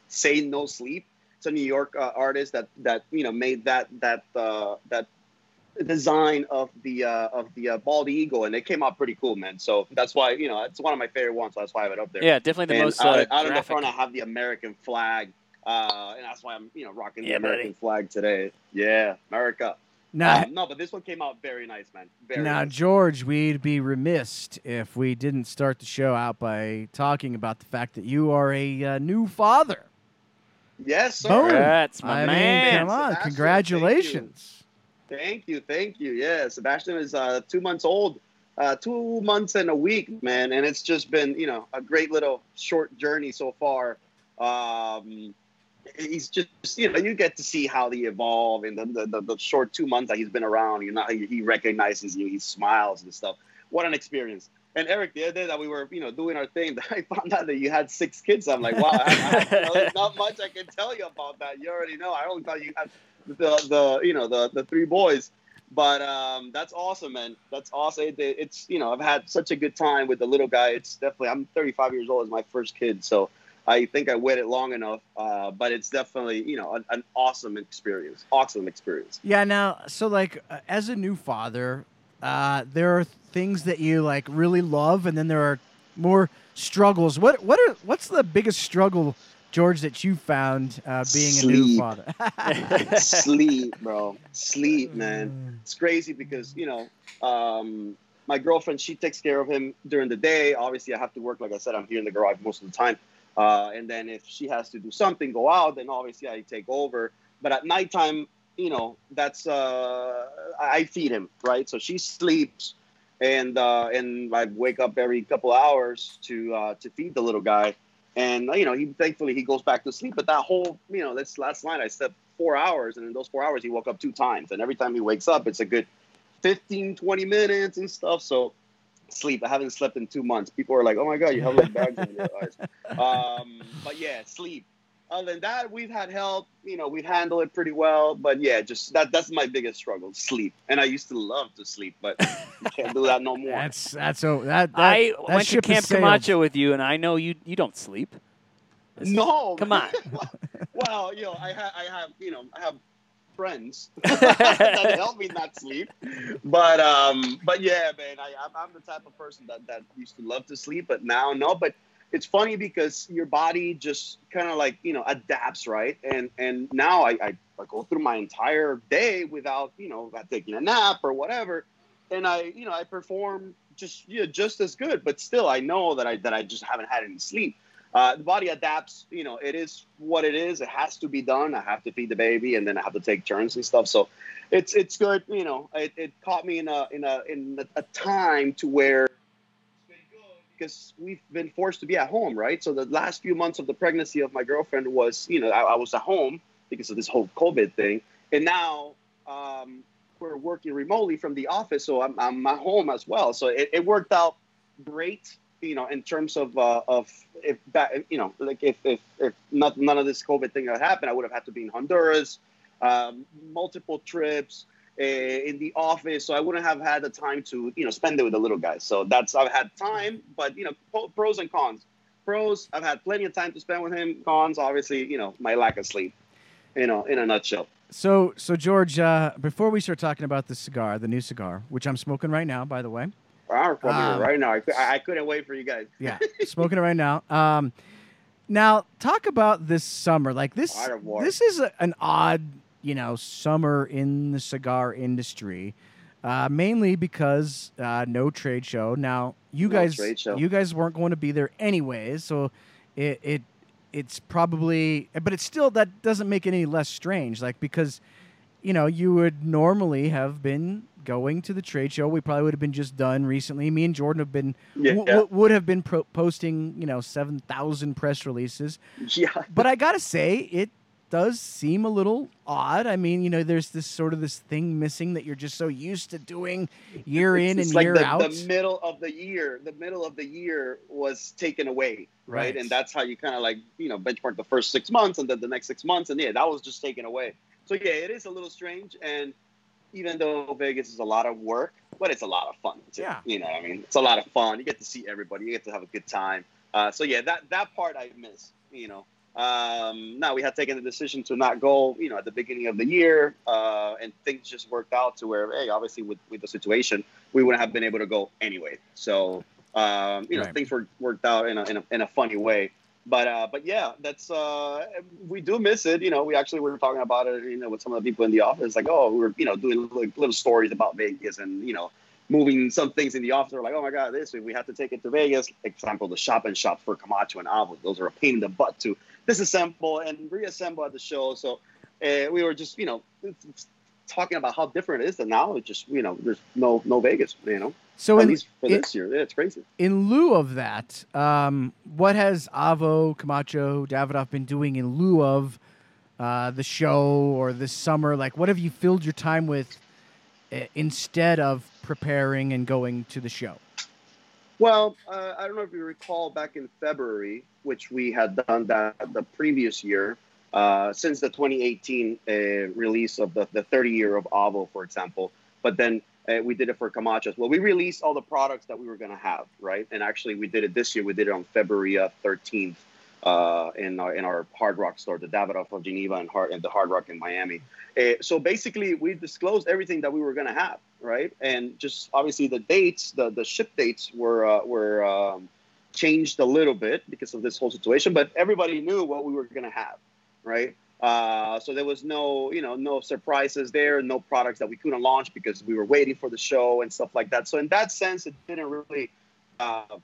Say No Sleep. It's a New York uh, artist that that you know made that that uh, that design of the uh, of the uh, bald eagle, and it came out pretty cool, man. So that's why you know it's one of my favorite ones. So that's why I have it up there. Yeah, definitely the and most out, uh, out in the front, I have the American flag, uh, and that's why I'm you know rocking the Yeah, buddy. American flag today. Yeah, America. Now, Um, no, but this one came out very nice, man. Very now, nice. George, we'd be remiss if we didn't start the show out by talking about the fact that you are a uh, new father. Yes, sir. Boom. Congrats, my I man. mean, come on, Sebastian, congratulations. Thank you, thank you. Yeah, Sebastian is uh, two months old, uh, two months and a week, man, and it's just been you know a great little short journey so far. Um, he's just you know you get to see how they evolve in the, the, the, the short two months that he's been around. You know he, recognizes you, he smiles and stuff. What an experience! And Eric, the other day that we were you know doing our thing, I found out that you had six kids. I'm like, wow, I, I, there's not much I can tell you about that. You already know. I only thought you had the the you know the the three boys but um that's awesome man that's awesome it, it's you know i've had such a good time with the little guy it's definitely i'm 35 years old as my first kid so i think i waited long enough uh but it's definitely you know an, an awesome experience awesome experience Yeah. Now, so like, uh, as a new father, uh, there are things that you like really love, and then there are more struggles. What what are what's the biggest struggle, George, that you found uh, being a new father? Sleep, bro. Sleep, man. It's crazy because you know, um, my girlfriend she takes care of him during the day. Obviously, I have to work. Like I said, I'm here in the garage most of the time. Uh, and then if she has to do something, go out, then obviously I take over. But at nighttime, you know, that's uh, I feed him, right? So she sleeps, and uh, and I wake up every couple hours to uh, to feed the little guy. And you know, he thankfully he goes back to sleep. But that whole, you know, this last night I slept four hours, and in those four hours he woke up two times. And every time he wakes up, it's a good 15, 20 minutes and stuff. So sleep. I haven't slept in two months. People are like, "Oh my god, you have like bags in your eyes." Um, but yeah, sleep. Other than that, we've had help. You know, we've handled it pretty well. But yeah, just that that's my biggest struggle: sleep. And I used to love to sleep, but you can't do that no more. That's that's so that, that I that went to Camp sailed. Camacho with you, and I know you you don't sleep. This is- no, Come on. well, you know, I have, I have, you know, I have friends that help me not sleep. But, um, but yeah, man, I, I'm, I'm the type of person that that used to love to sleep, but now no. But it's funny because your body just kind of like you know adapts, right? And and now I, I I go through my entire day without you know taking a nap or whatever, and I you know I perform just yeah just as good, but still I know that I that I just haven't had any sleep uh, the body adapts. You know, it is what it is. It has to be done. I have to feed the baby, and then I have to take turns and stuff. So, it's it's good. You know, it, it caught me in a in a in a, time to where because we've been forced to be at home, right? So the last few months of the pregnancy of my girlfriend was, you know, I, I was at home because of this whole COVID thing, and now um, we're working remotely from the office, so I'm, I'm at home as well. So it, it worked out great you know, in terms of uh, of if that, you know, like if if, if not, none of this COVID thing had happened, I would have had to be in Honduras, um, multiple trips uh, in the office, so I wouldn't have had the time to, you know, spend it with the little guys. So that's I've had time, but you know, pros and cons. Pros, I've had plenty of time to spend with him. Cons, obviously, you know, my lack of sleep. You know, in a nutshell. So so George, uh, before we start talking about the cigar, the new cigar, which I'm smoking right now, by the way. I'm from Um, right now. I, I, couldn't wait for you guys. Yeah, smoking it right now. Um, now talk about this summer. Like this, Out of war. this is a, an odd, you know, summer in the cigar industry. Uh, mainly because uh, no trade show. Now you No guys, you guys weren't going to be there anyways, so it, it it's probably, but it's still that doesn't make it any less strange. Like because you know, you would normally have been going to the trade show. We probably would have been just done recently. Me and Jordan have been Yeah. w- w- would have been pro- posting, you know, seven thousand press releases. Yeah. But I gotta say, it does seem a little odd. I mean, you know, there's this sort of this thing missing that you're just so used to doing year in and like year the, out. the middle of the year the middle of the year was taken away right, Right. and that's how you kind of like you know benchmark the first six months and then the next six months and yeah that was just taken away so yeah it is a little strange and even though vegas is a lot of work but it's a lot of fun too. Yeah. you know what i mean it's a lot of fun you get to see everybody you get to have a good time uh, so yeah that that part i miss you know um, now we had taken the decision to not go, you know, at the beginning of the year, uh, and things just worked out to where, hey, obviously with, with the situation, we wouldn't have been able to go anyway. So, um, you know, Right. things were worked out in a, in a, in a funny way. But, uh, but yeah, that's, uh, we do miss it. You know, we actually were talking about it, you know, with some of the people in the office, like, oh, we were, you know, doing little, little stories about Vegas and, you know, moving some things in the office. We're like, oh my God, this, we have to take it to Vegas. Example, the shop and shop for Camacho and Avo. Those are a pain in the butt to disassemble and reassemble at the show. So uh, we were just, you know, talking about how different it is now. It's just, you know, there's no no Vegas, you know, so at in, least for it- this year. Yeah, it's crazy. in lieu of that, um, what has Avo, Camacho, Davidoff been doing in lieu of uh, the show or this summer? Like, what have you filled your time with instead of preparing and going to the show? Well, uh, I don't know if you recall back in February, which we had done that the previous year, uh, since the 2018 uh, release of the, the 30 year of Avo, for example. But then uh, we did it for Camacho well. We released all the products that we were going to have, right? And actually, we did it this year. We did it on February uh, 13th. uh, in our in our Hard Rock store, the Davidoff of Geneva and, Hard, and the Hard Rock in Miami. Uh, so basically, we disclosed everything that we were going to have, right? And just obviously the dates, the the ship dates were uh, were um, changed a little bit because of this whole situation, but everybody knew what we were going to have, right? Uh, so there was no, you know, no surprises there, no products that we couldn't launch because we were waiting for the show and stuff like that. So in that sense, it didn't really uh,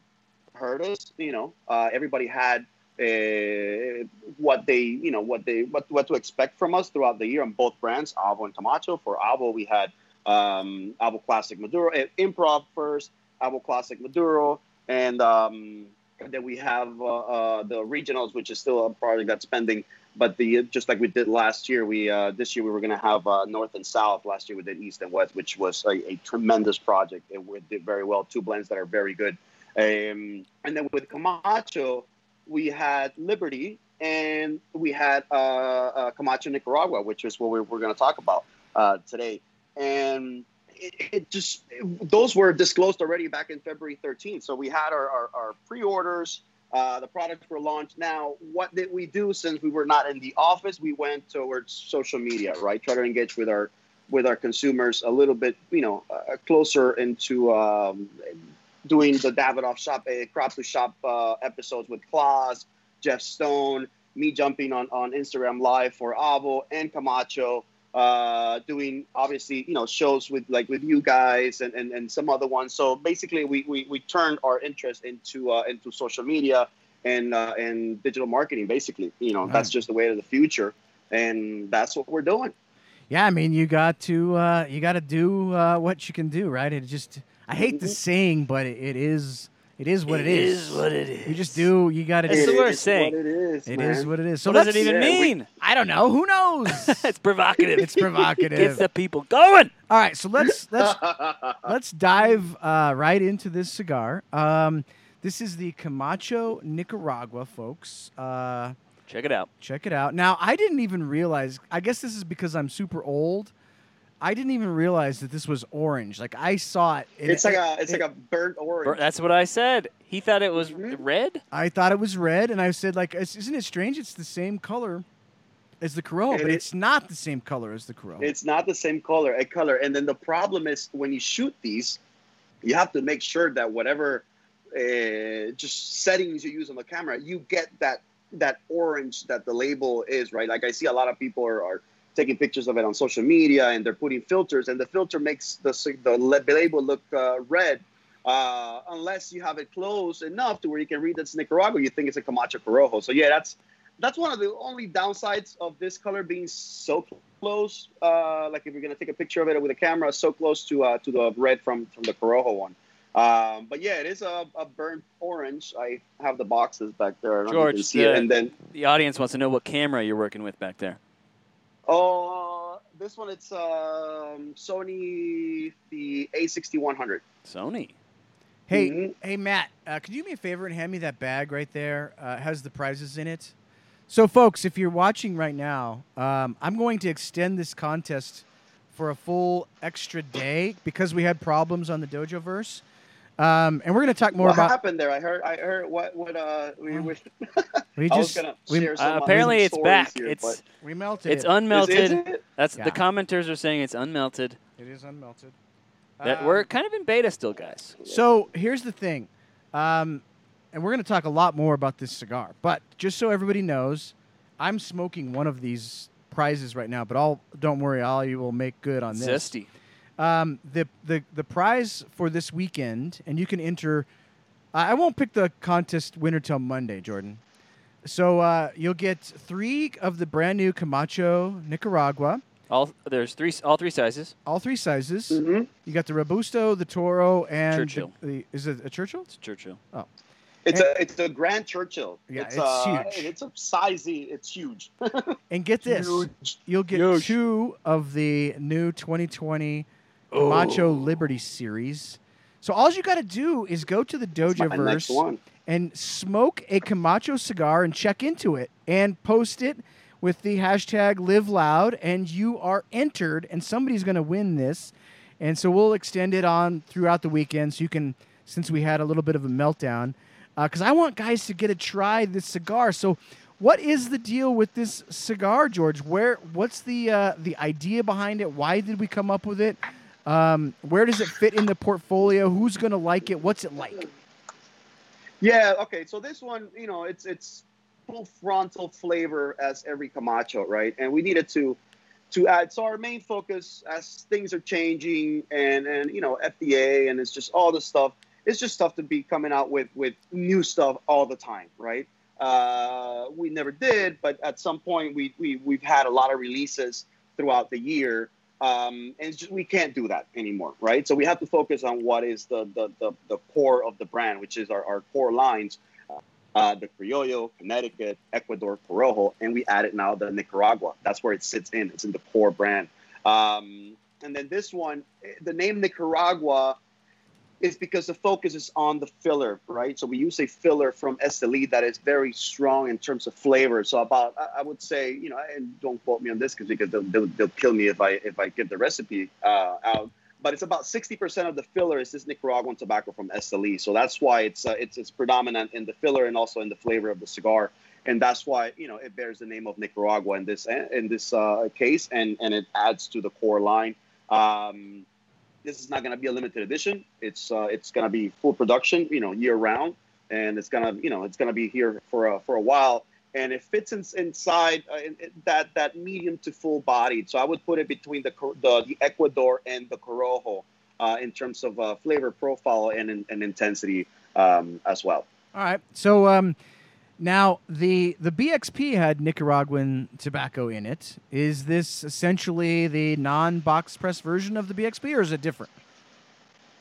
hurt us. You know, uh, everybody had uh, what they, you know, what they, what, what to expect from us throughout the year on both brands, Avo and Camacho. For Avo, we had um, Avo Classic Maduro, uh, Improv first, Avo Classic Maduro, and um, then we have uh, the regionals, which is still a project that's pending. But the just like we did last year, we uh, this year we were going to have uh, North and South. Last year we did East and West, which was a, a tremendous project. It, did very well. Two blends that are very good. Um, and then with Camacho, we had Liberty and we had uh, uh, Camacho Nicaragua, which is what we're, we're going to talk about uh, today. And it, it just it, those were disclosed already back in February 13th. So we had our, our, our pre-orders. Uh, the products were launched. Now, what did we do since we were not in the office? We went towards social media, right? Try to engage with our with our consumers a little bit, you know, uh, closer into um, doing the Davidoff shop, a crop to shop uh, episodes with Claus, Jeff Stone, me jumping on, on Instagram live for Avo and Camacho, uh, doing obviously, you know, shows with like with you guys and, and, and some other ones. So basically we, we, we turned our interest into, uh, into social media and, uh, and digital marketing, basically, you know, that's just the way of the future. And that's what we're doing. Yeah, I mean, you got to uh, you got to do uh, what you can do, right? It just I hate the saying, but it, it is it is what it is. what it is. You just do. You got to It's do. the worst It's saying. What it is, It man. is what it is. So what does it even yeah, we- mean? I don't know. Who knows? it's provocative. it's provocative. Gets the people going. All right, so let's let's let's dive uh, right into this cigar. Um, this is the Camacho Nicaragua, folks. Uh, Check it out. check it out. Now, I didn't even realize. I guess this is because I'm super old. I didn't even realize that this was orange. Like I saw it. and It's it- like a it's it- like a burnt orange. Bur- That's what I said. He thought it was Mhm. red. I thought it was red, and I said, like, "Is- isn't it strange? It's the same color as the Corojo, It but it's not the same color as the Corojo. It's not the same color, a color. And then the problem is when you shoot these, you have to make sure that whatever uh, just settings you use on the camera, you get that that orange that the label is, right? Like I see a lot of people are, are taking pictures of it on social media and they're putting filters, and the filter makes the the label look uh, red. Uh, unless you have it close enough to where you can read that's Nicaragua, you think it's a Camacho Corojo. So yeah, that's that's one of the only downsides of this color being so close. Uh, like if you're gonna take a picture of it with a camera, so close to uh, to the red from from the Corojo one. Um, but yeah, it is a, a burnt orange. I have the boxes back there. I don't know if you George, can see it. the- and then The audience wants to know what camera you're working with back there. Oh, this one it's um, Sony the A6100. Sony. hey, Mhm. hey, Matt, uh, could you do me a favor and hand me that bag right there? Uh, it has the prizes in it. So, folks, if you're watching right now, um, I'm going to extend this contest for a full extra day because we had problems on the Dojoverse. Um, and we're going to talk more what about. What happened there? I heard. I heard what what uh we, we, We just we, Uh, uh, apparently, it's back. here, it's we melted. it's unmelted. Is, is it? That's Yeah. the commenters are saying it's unmelted. It is unmelted. That Um, we're kind of in beta still, guys. So here's the thing, um, and we're going to talk a lot more about this cigar. But just so everybody knows, I'm smoking one of these prizes right now. But I'll don't worry, I will make good on this. Zesty. Um, the the the prize for this weekend, and you can enter. I I won't pick the contest winner till Monday, Jordan. So uh, you'll get three of the brand new Camacho Nicaragua, All there's three, all three sizes. all three sizes. Mhm. You got the Robusto, the Toro, and the- Churchill. The, is it a Churchill? It's a Churchill. Oh, it's a it's a Grand Churchill. Yeah, it's, it's uh, huge. It's a sizey. It's huge. And get this, Huge. you'll get Huge. two of the new 2020 Oh. Camacho Liberty series. So all you got to do is go to the Dojoverse and smoke a Camacho cigar and check into it and post it with the hashtag Live Loud, and you are entered, and somebody's going to win this. And so we'll extend it on throughout the weekend, so you can, since we had a little bit of a meltdown. because I want guys to get a try this cigar. So, what is the deal with this cigar, George? Where what's the uh, the idea behind it? Why did we come up with it? Um, where does it fit in the portfolio? Who's going to like it? What's it like? Yeah. Okay. So this one, you know, it's it's full frontal flavor as every Camacho, right? And we needed to to add. So our main focus, as things are changing, and and you know, FDA, and it's just all the stuff. It's just stuff to be coming out with with new stuff all the time, right? Uh, we never did, but at some point we we we've had a lot of releases throughout the year. Um, and just, we can't do that anymore, right? So we have to focus on what is the the, the, the core of the brand, which is our, our core lines, uh, the Criollo, Connecticut, Ecuador, Corojo, and we added now the Nicaragua. That's where it sits in. It's in the core brand. Um, and then this one, the name Nicaragua is because the focus is on the filler, right? So we use a filler from Esteli that is very strong in terms of flavor. So about, I would say, you know, and don't quote me on this because they'll, they'll, they'll, kill me if I if I give the recipe uh, out. But it's about 60% of the filler is this Nicaraguan tobacco from Esteli. So that's why it's, uh, it's it's predominant in the filler and also in the flavor of the cigar. And that's why you know it bears the name of Nicaragua in this in this uh, case, and and it adds to the core line. Um, this is not going to be a limited edition. It's uh, it's going to be full production, you know, year round, and it's gonna you know it's going to be here for a, for a while. And it fits in, inside uh, in, in that that medium to full bodied. So I would put it between the the, the Ecuador and the Corojo uh, in terms of uh, flavor profile and, and intensity um, as well. All right. So um, now, the the BXP had Nicaraguan tobacco in it. Is this essentially the non-box press version of the BXP, or is it different?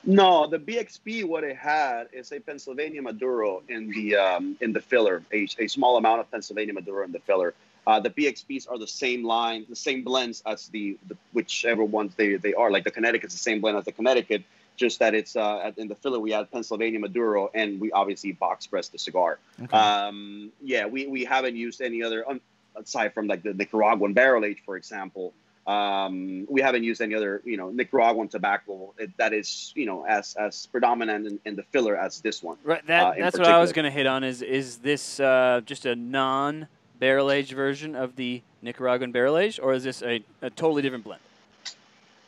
No, the BXP what it had is a Pennsylvania Maduro in the um, in the filler, a, a small amount of Pennsylvania Maduro in the filler. Uh, the BXPs are the same line, the same blends as the, the whichever ones they, they are. Like the Connecticut's the same blend as the Connecticut, just that it's uh, in the filler we had Pennsylvania Maduro, and we obviously box pressed the cigar. Okay. Um, yeah, we, we haven't used any other um, aside from like the Nicaraguan barrel age, for example. Um, we haven't used any other you know Nicaraguan tobacco that is you know as as predominant in, in the filler as this one. Right. That, uh, that's what I was going to hit on. Is is this uh, just a non barrel aged version of the Nicaraguan barrel age, or is this a, a totally different blend?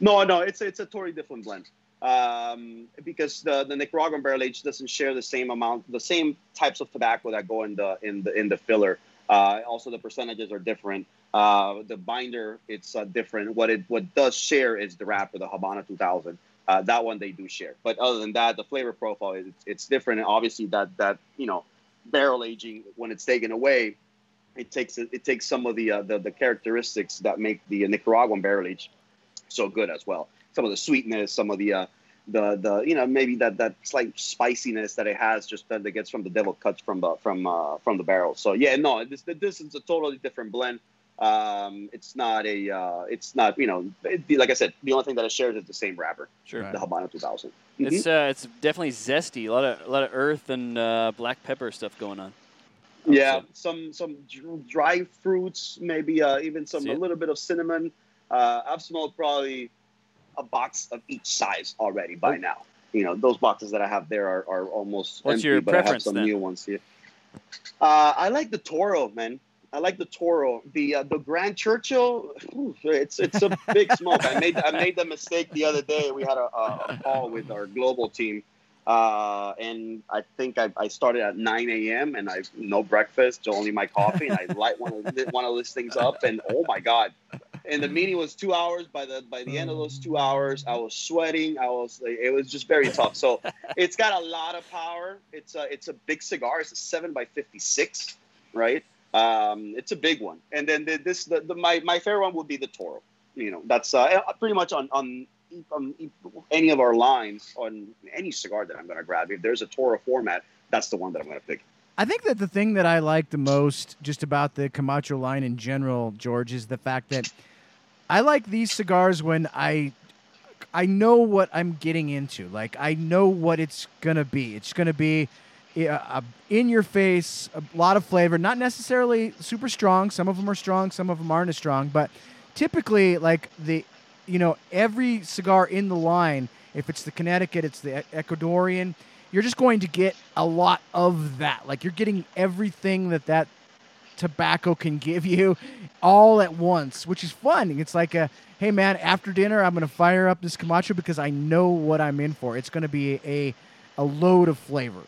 No, no, it's it's a totally different blend um, because the, the Nicaraguan barrel age doesn't share the same amount, the same types of tobacco that go in the in the in the filler. Uh, also, the percentages are different. Uh, the binder it's uh, different. What it what does share is the wrapper, the Habano 2000. Uh, that one they do share, but other than that, the flavor profile is it's different. And obviously, that that you know barrel aging when it's taken away, it takes it takes some of the uh, the, the characteristics that make the Nicaraguan barrel age so good as well some of the sweetness, some of the uh, the the you know maybe that that slight spiciness that it has just that it gets from the devil cuts from the from uh, from the barrel. So yeah, no, this this is a totally different blend. Um, it's not a uh, it's not you know it, like I said, the only thing that it shares is the same wrapper. Sure, the Habano 2000. Mm-hmm. It's uh, it's definitely zesty. A lot of a lot of earth and uh, black pepper stuff going on. Yeah, some some dry fruits, maybe uh, even some a little bit of cinnamon. Uh, I've smelled probably a box of each size already by oh. now. You know, those boxes that I have there are, are almost What's empty, your but I have some then? new ones here. Uh, I like the Toro, man. I like the Toro. The uh, the Grand Churchill, it's it's a big smoke. I made I made the mistake the other day. We had a, a call with our global team, uh, and I think I, I started at 9 a.m. and I no breakfast, only my coffee, and I light one of one of these things up, and oh my god, and the meeting was two hours. By the by the end of those two hours, I was sweating. I was it was just very tough. So it's got a lot of power. It's a it's a big cigar. It's a seven by fifty six, right? Um, it's a big one. And then the, this the, the my my favorite one would be the Toro. You know, that's uh, pretty much on on on any of our lines on any cigar that I'm going to grab. If there's a Toro format, that's the one that I'm going to pick. I think that the thing that I like the most just about the Camacho line in general, George, is the fact that I like these cigars when I I know what I'm getting into. Like I know what it's gonna be. It's gonna be uh, in your face, a lot of flavor. Not necessarily super strong. Some of them are strong. Some of them aren't as strong. But typically, like the you know every cigar in the line, if it's the Connecticut, it's the Ecuadorian. you're just going to get a lot of that. Like you're getting everything that that tobacco can give you all at once, which is fun. It's like a hey man, after dinner I'm going to fire up this Camacho because I know what I'm in for. It's going to be a a load of flavor.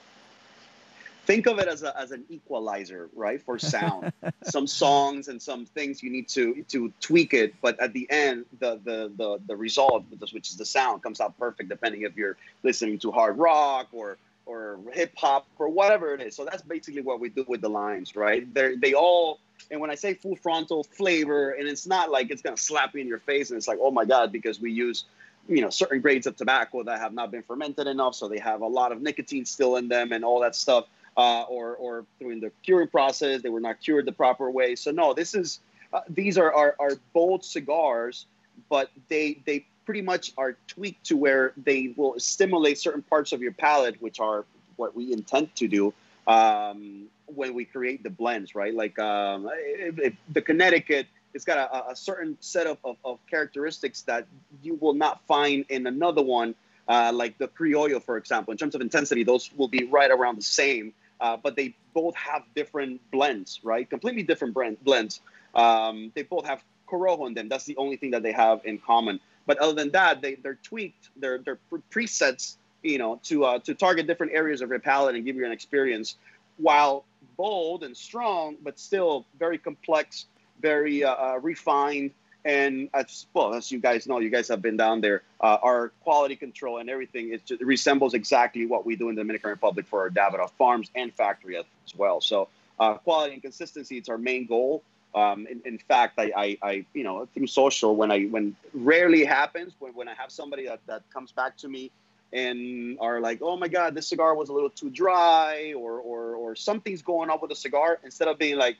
Think of it as, a, as an equalizer, right, for sound. some songs and some things you need to to tweak it, but at the end, the the the, the result, which is the sound, comes out perfect. Depending if you're listening to hard rock or or hip hop or whatever it is. So that's basically what we do with the lines, right? They they all and when I say full frontal flavor, and it's not like it's gonna slap you in your face and it's like, oh my god, because we use you know certain grades of tobacco that have not been fermented enough, so they have a lot of nicotine still in them and all that stuff. Uh, or or through the curing process, they were not cured the proper way. So no, this is uh, these are, are are bold cigars, but they they pretty much are tweaked to where they will stimulate certain parts of your palate, which are what we intend to do um, when we create the blends, right? Like um, if, if the Connecticut, it's got a, a certain set of, of, of, characteristics that you will not find in another one, uh, like the Criollo, for example. In terms of intensity, those will be right around the same, uh, but they both have different blends, right? Completely different blends. Um, they both have Corojo in them. That's the only thing that they have in common. But other than that, they, they're tweaked, they're, they're presets, you know, to, uh, to target different areas of your palate and give you an experience while bold and strong, but still very complex, very uh, uh, refined. And as well as you guys know, you guys have been down there. Uh, our quality control and everything it, just, resembles exactly what we do in the Dominican Republic for our Davidoff farms and factory as well. So uh, quality and consistency it's our main goal. Um, in, in, fact, I, I, I, you know, through social, when I, when rarely happens, when, when I have somebody that, that comes back to me and are like, oh my God, this cigar was a little too dry or, or, or something's going on with the cigar, instead of being like,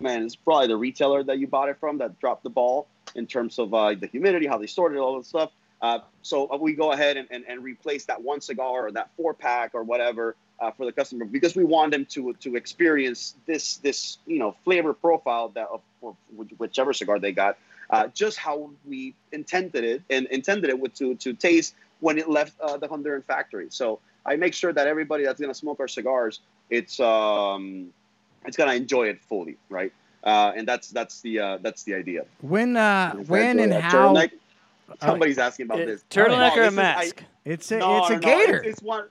man, it's probably the retailer that you bought it from that dropped the ball in terms of uh, the humidity, how they stored it, all that stuff. Uh, so uh, we go ahead and, and, and, replace that one cigar or that four pack or whatever uh, for the customer because we want them to to experience this this you know flavor profile that of, for whichever cigar they got, uh, just how we intended it and intended it with to to taste when it left uh, the Honduran factory. So I make sure that everybody that's gonna smoke our cigars, it's um, it's gonna enjoy it fully, right? Uh, and that's that's the uh, that's the idea. When uh, when and how? Turtleneck, somebody's asking about it, this. Turtleneck no, or a mask? I, it's a no, it's a no, gaiter. It's, it's, one.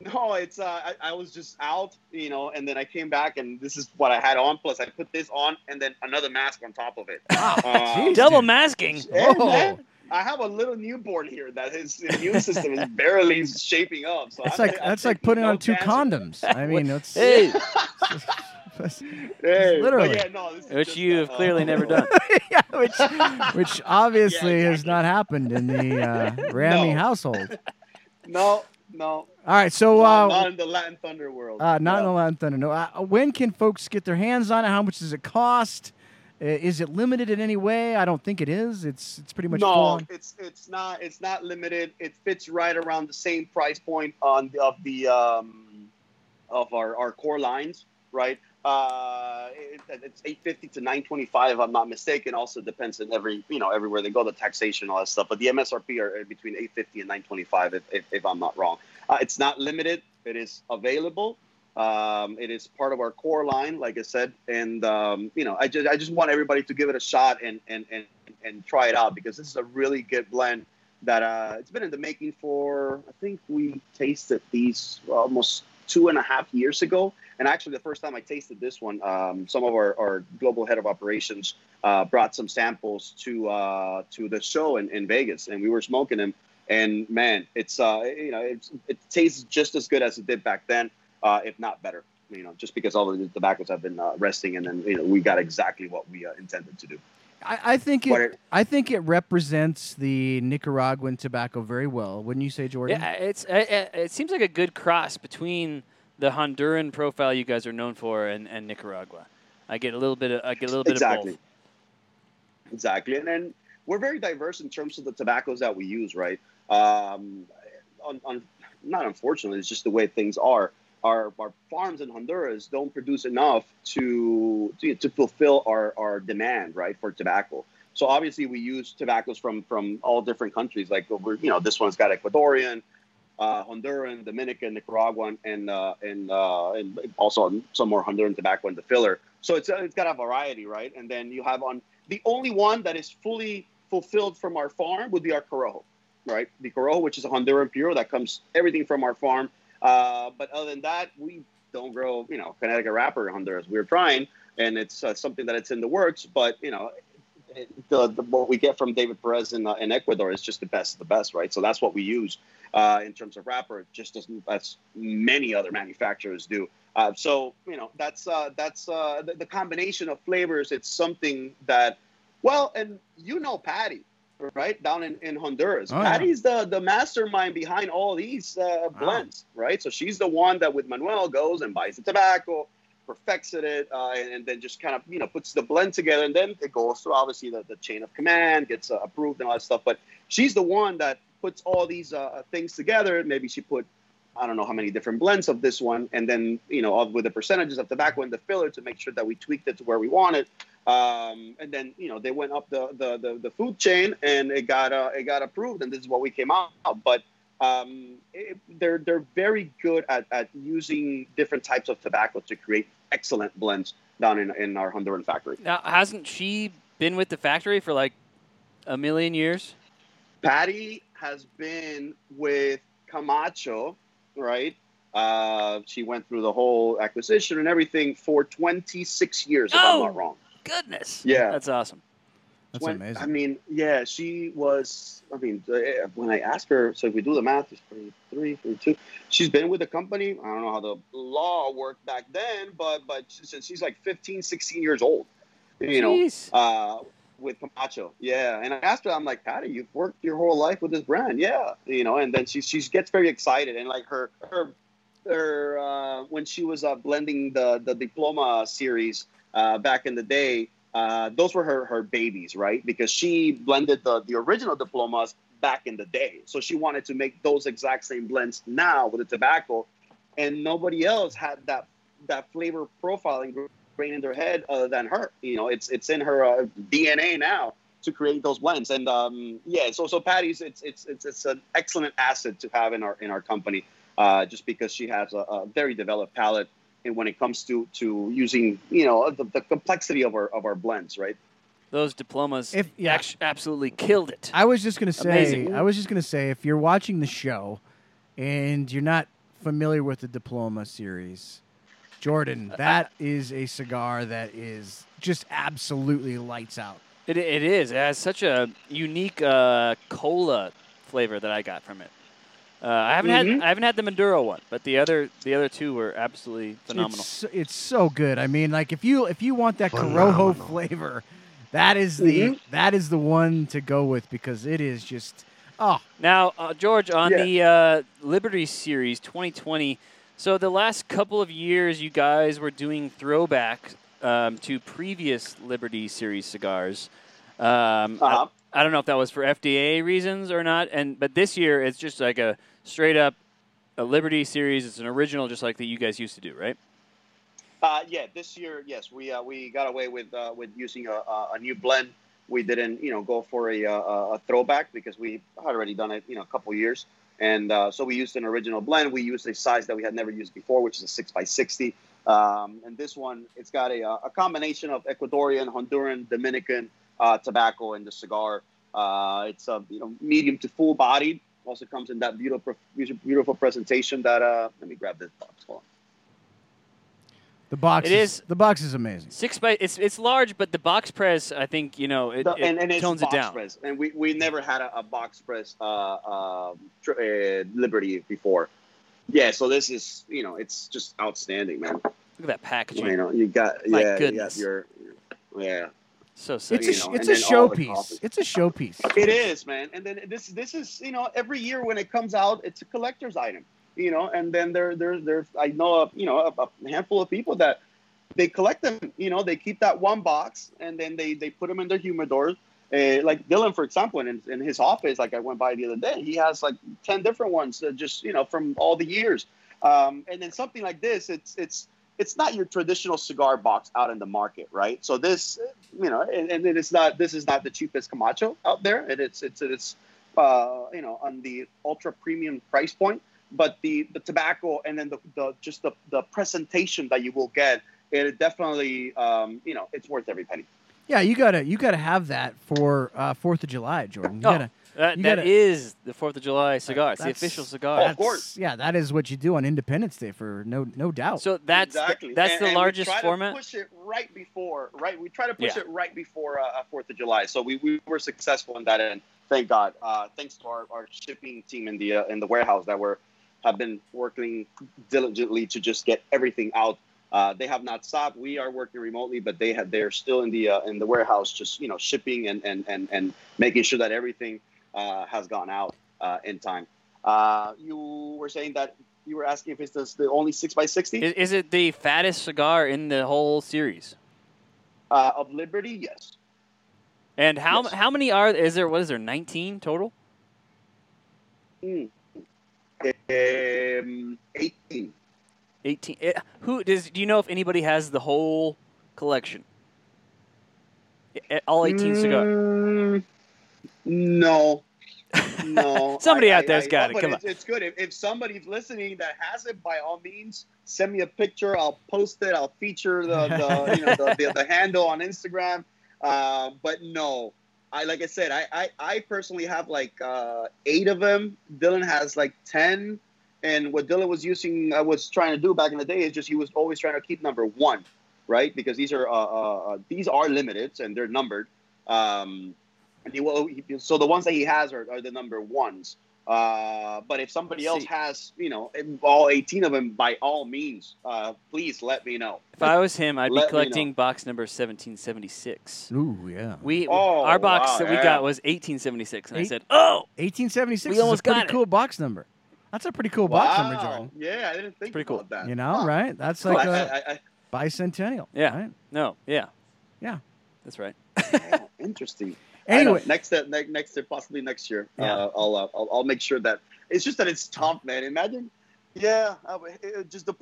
No, it's uh, I, I, was just out, you know, and then I came back, and this is what I had on. Plus, I put this on, and then another mask on top of it. uh, Double masking. Hey, I have a little newborn here that his immune system is barely shaping up. So that's like that's like putting no on two condoms. I mean, it's hey. hey, literally, yeah, no, which you have uh, clearly never done. yeah, which, which obviously yeah, exactly. has not happened in the uh, Rami no. household. No, no. All right, so uh, not in the Latin Thunder world. Uh, not in the Latin Thunder. No. Uh, when can folks get their hands on it? How much does it cost? Uh, is it limited in any way? I don't think it is. It's it's pretty much no. Full it's it's not it's not limited. It fits right around the same price point on the, of the um, of our, our core lines, right? Uh, it, it's 850 to 925 if I'm not mistaken. Also depends on every you know everywhere they go, the taxation, all that stuff. But the MSRP are between 850 and 925 if, if, if I'm not wrong. Uh, it's not limited. It is available. Um, it is part of our core line, like I said, and um, you know, I just I just want everybody to give it a shot and and and and try it out because this is a really good blend that uh, it's been in the making for. I think we tasted these almost two and a half years ago, and actually the first time I tasted this one, um, some of our, our global head of operations uh, brought some samples to uh, to the show in, in Vegas, and we were smoking them. And man, it's uh, you know, it's, it tastes just as good as it did back then uh, if not better. You know, just because all the tobaccos have been uh, resting, and then you know we got exactly what we uh, intended to do. I, I think it, it, I think it represents the Nicaraguan tobacco very well. Wouldn't you say, Jordan? Yeah, it's it, it seems like a good cross between the Honduran profile you guys are known for and, and Nicaragua. I get a little bit of I get a little bit exactly. of both. Exactly, and then we're very diverse in terms of the tobaccos that we use, right? Um, on, on, not unfortunately, it's just the way things are our, our farms in Honduras don't produce enough to, to, to fulfill our, our demand, right, for tobacco. So obviously we use tobaccos from from all different countries. Like you know, this one's got Ecuadorian, uh, Honduran, Dominican, Nicaraguan, and uh, and uh, and also some more Honduran tobacco in the filler. So it's it's got a variety, right? And then you have on the only one that is fully fulfilled from our farm would be our Corojo, right? The Corojo, which is a Honduran pure that comes everything from our farm. Uh, but other than that, we don't grow, you know, Connecticut wrapper in Honduras. We're trying, and it's uh, something that it's in the works. But you know, it, the, the, what we get from David Perez in, uh, in Ecuador is just the best of the best, right? So that's what we use uh, in terms of wrapper, just as, as many other manufacturers do. Uh, so you know, that's uh, that's uh, the, the combination of flavors. It's something that, well, and you know, Patty right down in, in honduras. Oh, yeah. patty's the the mastermind behind all these uh, blends right? So she's the one that with manuel goes and buys the tobacco perfects it uh, and, and then just kind of you know puts the blend together and then it goes through obviously the, the chain of command gets uh, approved and all that stuff. But she's the one that puts all these uh, things together. Maybe she put I don't know how many different blends of this one, and then you know with the percentages of tobacco in the filler to make sure that we tweaked it to where we want it. Um, and then you know they went up the, the the, the food chain and it got uh, it got approved, and this is what we came out. But um, it, they're they're very good at, at using different types of tobacco to create excellent blends down in, in our Honduran factory. Now, hasn't she been with the factory for like a million years? Patty has been with Camacho, right? Uh, she went through the whole acquisition and everything for 26 years, if I'm Oh! not wrong. Goodness. Yeah. That's awesome. That's When- amazing. I mean, yeah, she was. I mean, uh, when I asked her, so if we do the math, it's 43, 42. She's been with the company. I don't know how the law worked back then, but but since she's like 15, 16 years old, you know, uh, with Camacho. Yeah, and I asked her, I'm like, Patty, you've worked your whole life with this brand, yeah, you know, and then she she gets very excited and like her her her uh, when she was uh, blending the the diploma series uh, back in the day. Uh, those were her, her babies, right? Because she blended the, the original diplomas back in the day. So she wanted to make those exact same blends now with the tobacco. And nobody else had that that flavor profiling brain in their head other than her. You know, it's it's in her uh, DNA now to create those blends. And um, yeah, so so Patty's it's it's it's it's an excellent asset to have in our in our company, uh, just because she has a, a very developed palate. And when it comes to to using, you know, the, the complexity of our of our blends, right? Those diplomas If- yeah. act- absolutely killed it. I was just gonna say. Amazing. I was just gonna say, if you're watching the show and you're not familiar with the Diploma series, Jordan, that is a cigar that is just absolutely lights out. It, it is. It has such a unique uh, cola flavor that I got from it. Uh, I haven't Mhm. had I haven't had the Maduro one, but the other the other two were absolutely phenomenal. It's, so- it's so good. I mean, like if you if you want that Phenomenal. Corojo flavor, that is the that is the one to go with because it is just oh Now, uh, George, on Yeah. the uh, Liberty Series 2020, so the last couple of years, you guys were doing throwback um, to previous Liberty Series cigars. Um, Uh-huh. I, don't know if that was for FDA reasons or not, and but this year it's just like a straight up a Liberty Series. It's an original, just like that you guys used to do, right? Uh, yeah, this year, yes, we uh, we got away with uh, with using a, a new blend. We didn't, you know, go for a, a, a throwback because we had already done it, you know, a couple years, and uh, so we used an original blend. We used a size that we had never used before, which is a six by sixty. Um, and this one, it's got a, a combination of Ecuadorian, Honduran, Dominican uh, tobacco in the cigar. Uh, it's a you know medium to full bodied. Also comes in that beautiful beautiful presentation. That uh, let me grab this box. Hold on. the box It is- the box is amazing. Six by it's it's large, but the box press, I think you know, it, The- and, and it's tones box it down. press. And we, we never had a, a box press uh, uh, tr- uh, Liberty before. Yeah, so this is you know it's just outstanding, man. Look at that packaging. You know, you got My yeah, you goodness. got your yeah. So sick. It's a you know, it's a then showpiece. It's a showpiece. It is, man. And then this this is you know every year when it comes out, it's a collector's item. You know, and then there there there I know a, you know a, a handful of people that they collect them. You know, they keep that one box and then they they put them in their humidor. Uh, like Dylan, for example, in, in his office, like I went by the other day, he has like ten different ones, that just you know from all the years. Um, and then something like this, it's it's it's not your traditional cigar box out in the market, right? So this, you know, and, and it's not this is not the cheapest Camacho out there, and it's it's it's uh, you know, on the ultra premium price point, but the the tobacco and then the, the just the, the presentation that you will get, it definitely, um, you know, it's worth every penny. Yeah, you gotta you gotta have that for uh, Fourth of July, Jordan. You Oh, gotta, That, You that gotta- is the Fourth of July cigar. It's the official cigar. Oh, of course. Yeah, that is what you do on Independence Day for no no doubt. So that's the- exactly. that's And- the and we largest try to format. push it right before, right? We try to push Yeah. it right before uh, Fourth of July. So we, we were successful in that end. Thank God. Uh, thanks to our, our shipping team in the uh, in the warehouse that were have been working diligently to just get everything out. Uh, they have not stopped. We are working remotely, but they have they're still in the uh, in the warehouse, just you know, shipping and and and, and making sure that everything uh, has gone out uh, in time. Uh, you were saying that you were asking if it's the, only six by sixty. Is, it the fattest cigar in the whole series? Uh, of Liberty, yes. And how Yes. how many are is there? What is there? Nineteen total? Mm. Um, 18. Eighteen. eh, Who does? Do you know if anybody has the whole collection? Eh, All eighteen cigars. Mm, No. No. Somebody I- out there's I- got no, it. Come it's, it's good. If, if somebody's listening that has it, by all means, send me a picture. I'll post it. I'll feature the, the, you know, the, the, the handle on Instagram. Uh, but no. I like I said, I, I, I personally have like uh, eight of them. Dylan has like ten, and what Dylan was using, I was trying to do back in the day is just he was always trying to keep number one, right? Because these are uh, uh, uh, these are limited and they're numbered. Um, he will, he, so the ones that he has are, are the number ones. Uh, but if somebody Let's else see. has, you know, all 18 of them, by all means, uh, please let me know. If I was him, I'd be Let me collecting box number seventeen seventy six. Ooh, yeah. We Oh, our box wow, that we yeah. got was eighteen seventy six, and I said, "Oh, 1876 We is a almost pretty got it. cool box number. That's a pretty cool box number, Jordan. Yeah, I didn't think Pretty cool. that. You know, Huh. right? That's Well, like I- a I- I- bicentennial. Yeah. Right? no, yeah, Yeah. that's right." yeah, interesting. Anyway, next uh, ne- next year, possibly next year, Yeah. uh, I'll, uh, I'll I'll make sure that it's just that it's tough, man. Imagine, yeah, uh, it- just the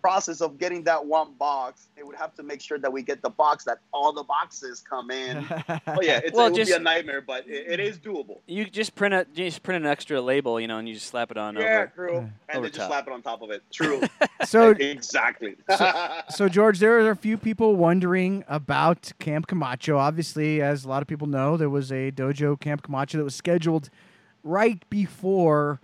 process of getting that one box. They would have to make sure that we get the box that all the boxes come in. oh yeah, it's, Well, it would just- be a nightmare, but it, it is doable. You just print a just print an extra label, you know, and you just slap it on Yeah, over. true. And Over then just top. slap it on top of it. True. so exactly. so George, there are a few people wondering about Camp Camacho. Obviously, as a lot of people know, there was a dojo Camp Camacho that was scheduled right before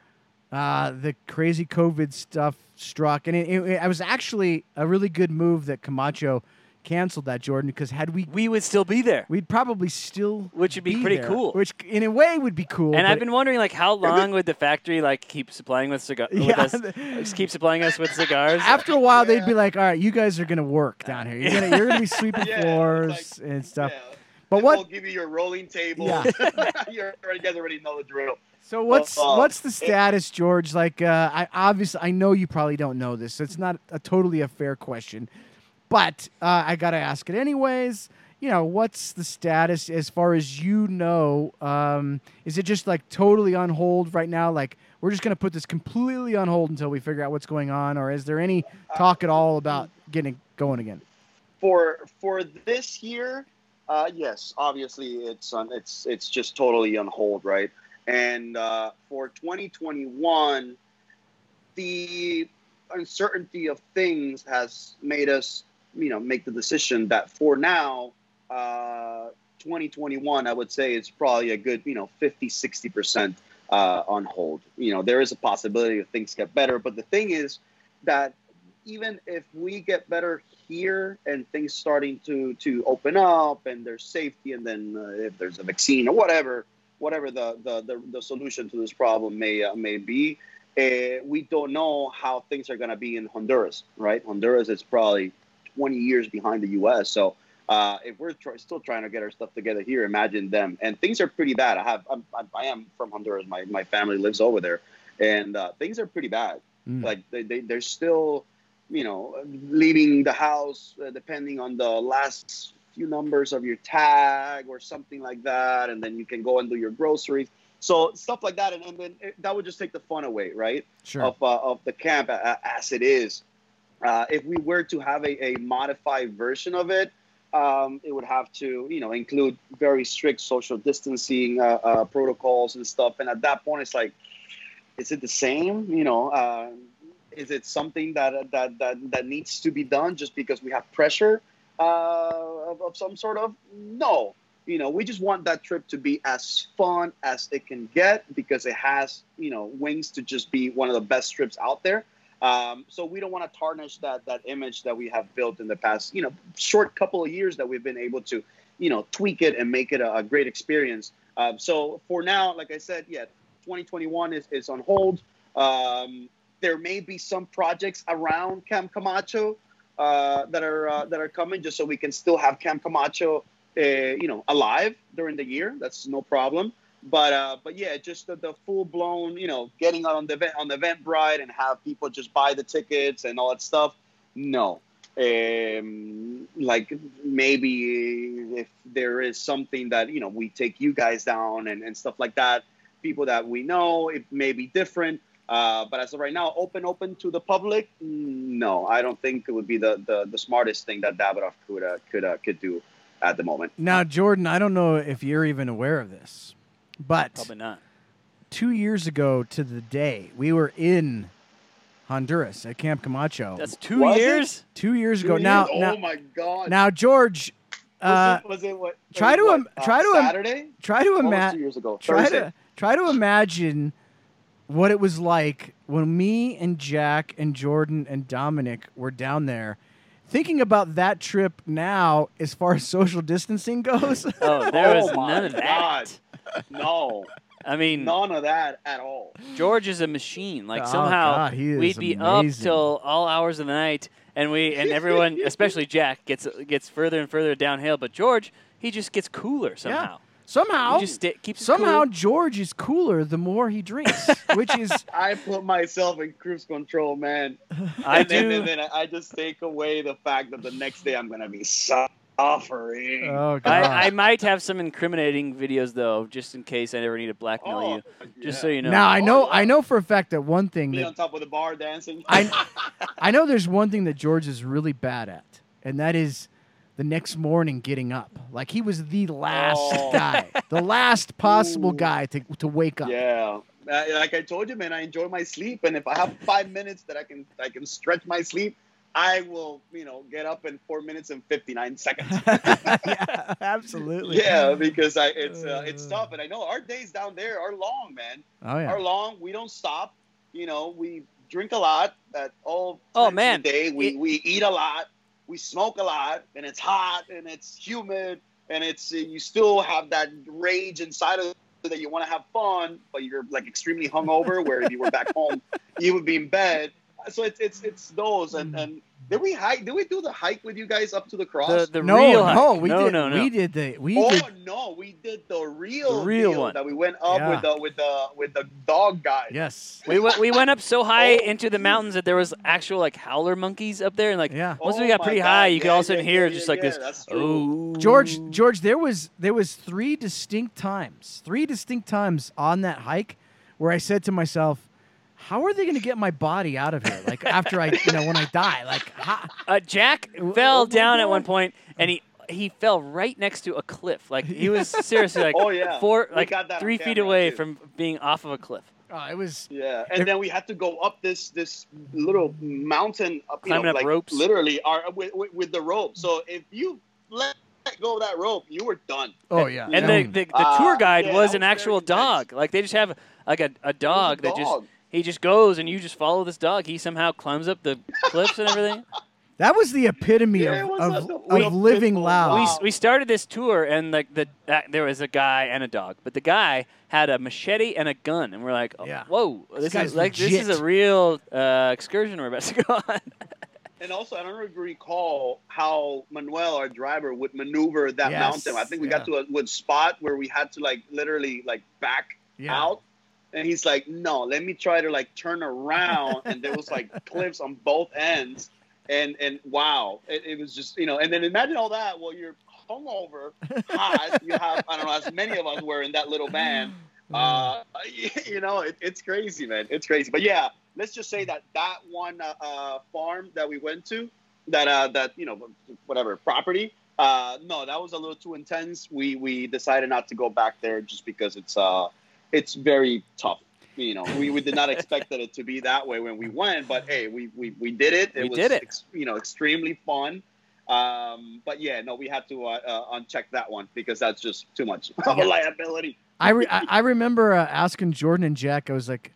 uh, the crazy COVID stuff struck, and it, it, it was actually a really good move that Camacho canceled that Jordan because had we We would still be there, we'd probably still which would be, pretty there, cool. which in a way would be cool. and I've been wondering, like, how long would the factory like keep supplying with cigars? Yeah. us, just keep supplying us with cigars? after a while they'd be like, "All right, you guys are gonna work down here. You're gonna you're gonna be sweeping Yeah, floors and stuff." Yeah. But And what We'll give you your rolling table. Yeah. You're, you guys already know the drill. So what's uh, what's the status, George? Like, uh, I obviously I know you probably don't know this. So it's not a totally a fair question, but uh, I gotta ask it anyways. You know, what's the status as far as you know? Um, is it just like totally on hold right now? Like we're just gonna put this completely on hold until we figure out what's going on, or is there any talk at all about getting it going again? for for this year, uh, yes, obviously it's on. It's it's just totally on hold, right? And uh, for 2021, the uncertainty of things has made us, you know, make the decision that for now, uh, 2021, I would say is probably a good, you know, 50, 60 percent uh, on hold. You know, there is a possibility that things get better, but the thing is that even if we get better here and things starting to to open up and there's safety and then uh, if there's a vaccine or whatever whatever the the, the, the solution to this problem may uh, may be uh, we don't know how things are going to be in Honduras right? Honduras is probably 20 years behind the US so uh, if we're tr- still trying to get our stuff together here imagine them. And things are pretty bad. I have I'm, I am from Honduras. My, my family lives over there. And uh, things are pretty bad. Mm. like they, they, they're still you know, leaving the house uh, depending on the last few numbers of your tag or something like that, and then you can go and do your groceries. So stuff like that, and, and then it, that would just take the fun away, right? Sure. Of uh, of the camp uh, as it is. Uh, if we were to have a, a modified version of it, um, it would have to, you know, include very strict social distancing uh, uh, protocols and stuff. And at that point, it's like, is it the same? You know, uh, is it something that that that that needs to be done just because we have pressure uh, of, of some sort of? No. You know, we just want that trip to be as fun as it can get because it has, you know, wings to just be one of the best trips out there. Um, so we don't want to tarnish that that image that we have built in the past, you know, short couple of years that we've been able to, you know, tweak it and make it a, a great experience. Um, so for now, like I said, yeah, 2021 is, is on hold. Um, there may be some projects around Camp Camacho uh, that are uh, that are coming, just so we can still have Camp Camacho, uh, you know, alive during the year. That's no problem. But uh, but yeah, just the, the full blown, you know, getting on the on the Eventbrite and have people just buy the tickets and all that stuff. No, um, like maybe if there is something that you know we take you guys down and, and stuff like that people that we know it may be different uh, but as of right now open open to the public no i don't think it would be the the, the smartest thing that davidoff could uh, could uh, could do at the moment Now, Jordan, I don't know if you're even aware of this, but Probably not. two years ago to the day, we were in Honduras at Camp Camacho. That's two Was it? years. two years ago. Two Now, years? now, oh my god now, George, uh, was, it, was it what try it to what, im- uh, try to saturday try to What two imagine. years ago Try to try to imagine what it was like when me and Jack and Jordan and Dominic were down there. Thinking about that trip now, as far as social distancing goes, Oh, there oh was Oh none of God. that. no I mean, none of that at all George is a machine. Like Oh, somehow God, we'd be up till all hours of the night, and we and everyone, especially Jack, gets gets further and further downhill. But George, he just gets cooler somehow. Somehow, He just sta- keeps somehow cool. George is cooler the more he drinks, which is I put myself in cruise control, man. I and then, do. and then I just take away the fact that the next day I'm gonna be suffering. oh god. I, I might have some incriminating videos though, just in case I ever need to blackmail Oh, you. Just yeah. so you know. now I know Oh, yeah. I know for a fact that one thing Be that on top of the bar dancing. I I know there's one thing that George is really bad at, and that is the next morning getting up. Like he was the last Oh. guy, the last possible Ooh. guy to to wake up. yeah. Like I told you, man, I enjoy my sleep, and if I have five minutes that I can, I can stretch my sleep. I will, you know, get up in four minutes and fifty nine seconds. yeah, absolutely. yeah, because I, it's uh, it's Uh. tough, and I know our days down there are long, man. Oh yeah. are long. We don't stop. You know, we drink a lot at all Oh, man. day. We, It- we eat a lot. We smoke a lot, and it's hot and it's humid, and it's uh, you still have that rage inside of you that you want to have fun, but you're like extremely hungover. where if you were back home, you would be in bed. So it's it's it's those and and did we hike? Did we do the hike with you guys up to the cross? the the no, real no, hike. we no, did. no, no. We did the. We oh did. no, we did the real The real deal one. that we went up Yeah. with the with the with the dog guy. Yes. We went, we went up so high Oh. into the mountains that there was actual like howler monkeys up there, and like Yeah. once we Oh got pretty God, high, you could all of a sudden hear yeah, just yeah, like yeah, this. that's true. Oh, George, George, there was there was three distinct times, three distinct times on that hike where I said to myself, "How are they going to get my body out of here? Like after I, you know, when I die, like how, Uh, Jack Oh fell my down at one point, and he he fell right next to a cliff. Like he was seriously like Oh yeah. four, We like got that on three feet away too. from being off of a cliff. oh, it was Yeah, and then we had to go up this this little mountain, up, you Climbing know, up like ropes. literally, our, with, with, with the rope. So if you let go of that rope, you were done. oh yeah, And I the, the, the Uh, tour guide yeah, was that an was actual very intense. dog. Like they just have like a, a dog that just dog. He just goes and you just follow this dog. He somehow climbs up the cliffs and everything. that was the epitome Yeah, of, of, the of living loud. we, we started this tour and like the uh, there was a guy and a dog, but the guy had a machete and a gun, and we're like, oh, Yeah. whoa, This this, is like this is a real uh, excursion we're about to go on. And also, I don't know recall how Manuel, our driver, would maneuver that Yes, mountain. I think we got to a wood spot where we had to like literally like back yeah. out. And he's like, no, let me try to like turn around. and there was like cliffs on both ends. And and wow, it, it was just, you know, and then imagine all that while you're hungover, hot. You have, I don't know, as many of us were in that little van. Uh, you know, it, it's crazy, man. It's crazy. But yeah, let's just say that that one uh, uh, farm that we went to, that uh, that you know, whatever property, Uh, no, that was a little too intense. We we decided not to go back there just because it's uh it's very tough. You know, we, we did not expect that it to be that way when we went, but hey, we we, we did it. It We was did it. Ex, you know extremely fun. Um, but yeah, no, we had to uh, uh, uncheck that one because that's just too much of a liability. I, re- I remember uh, asking Jordan and Jack. I was like,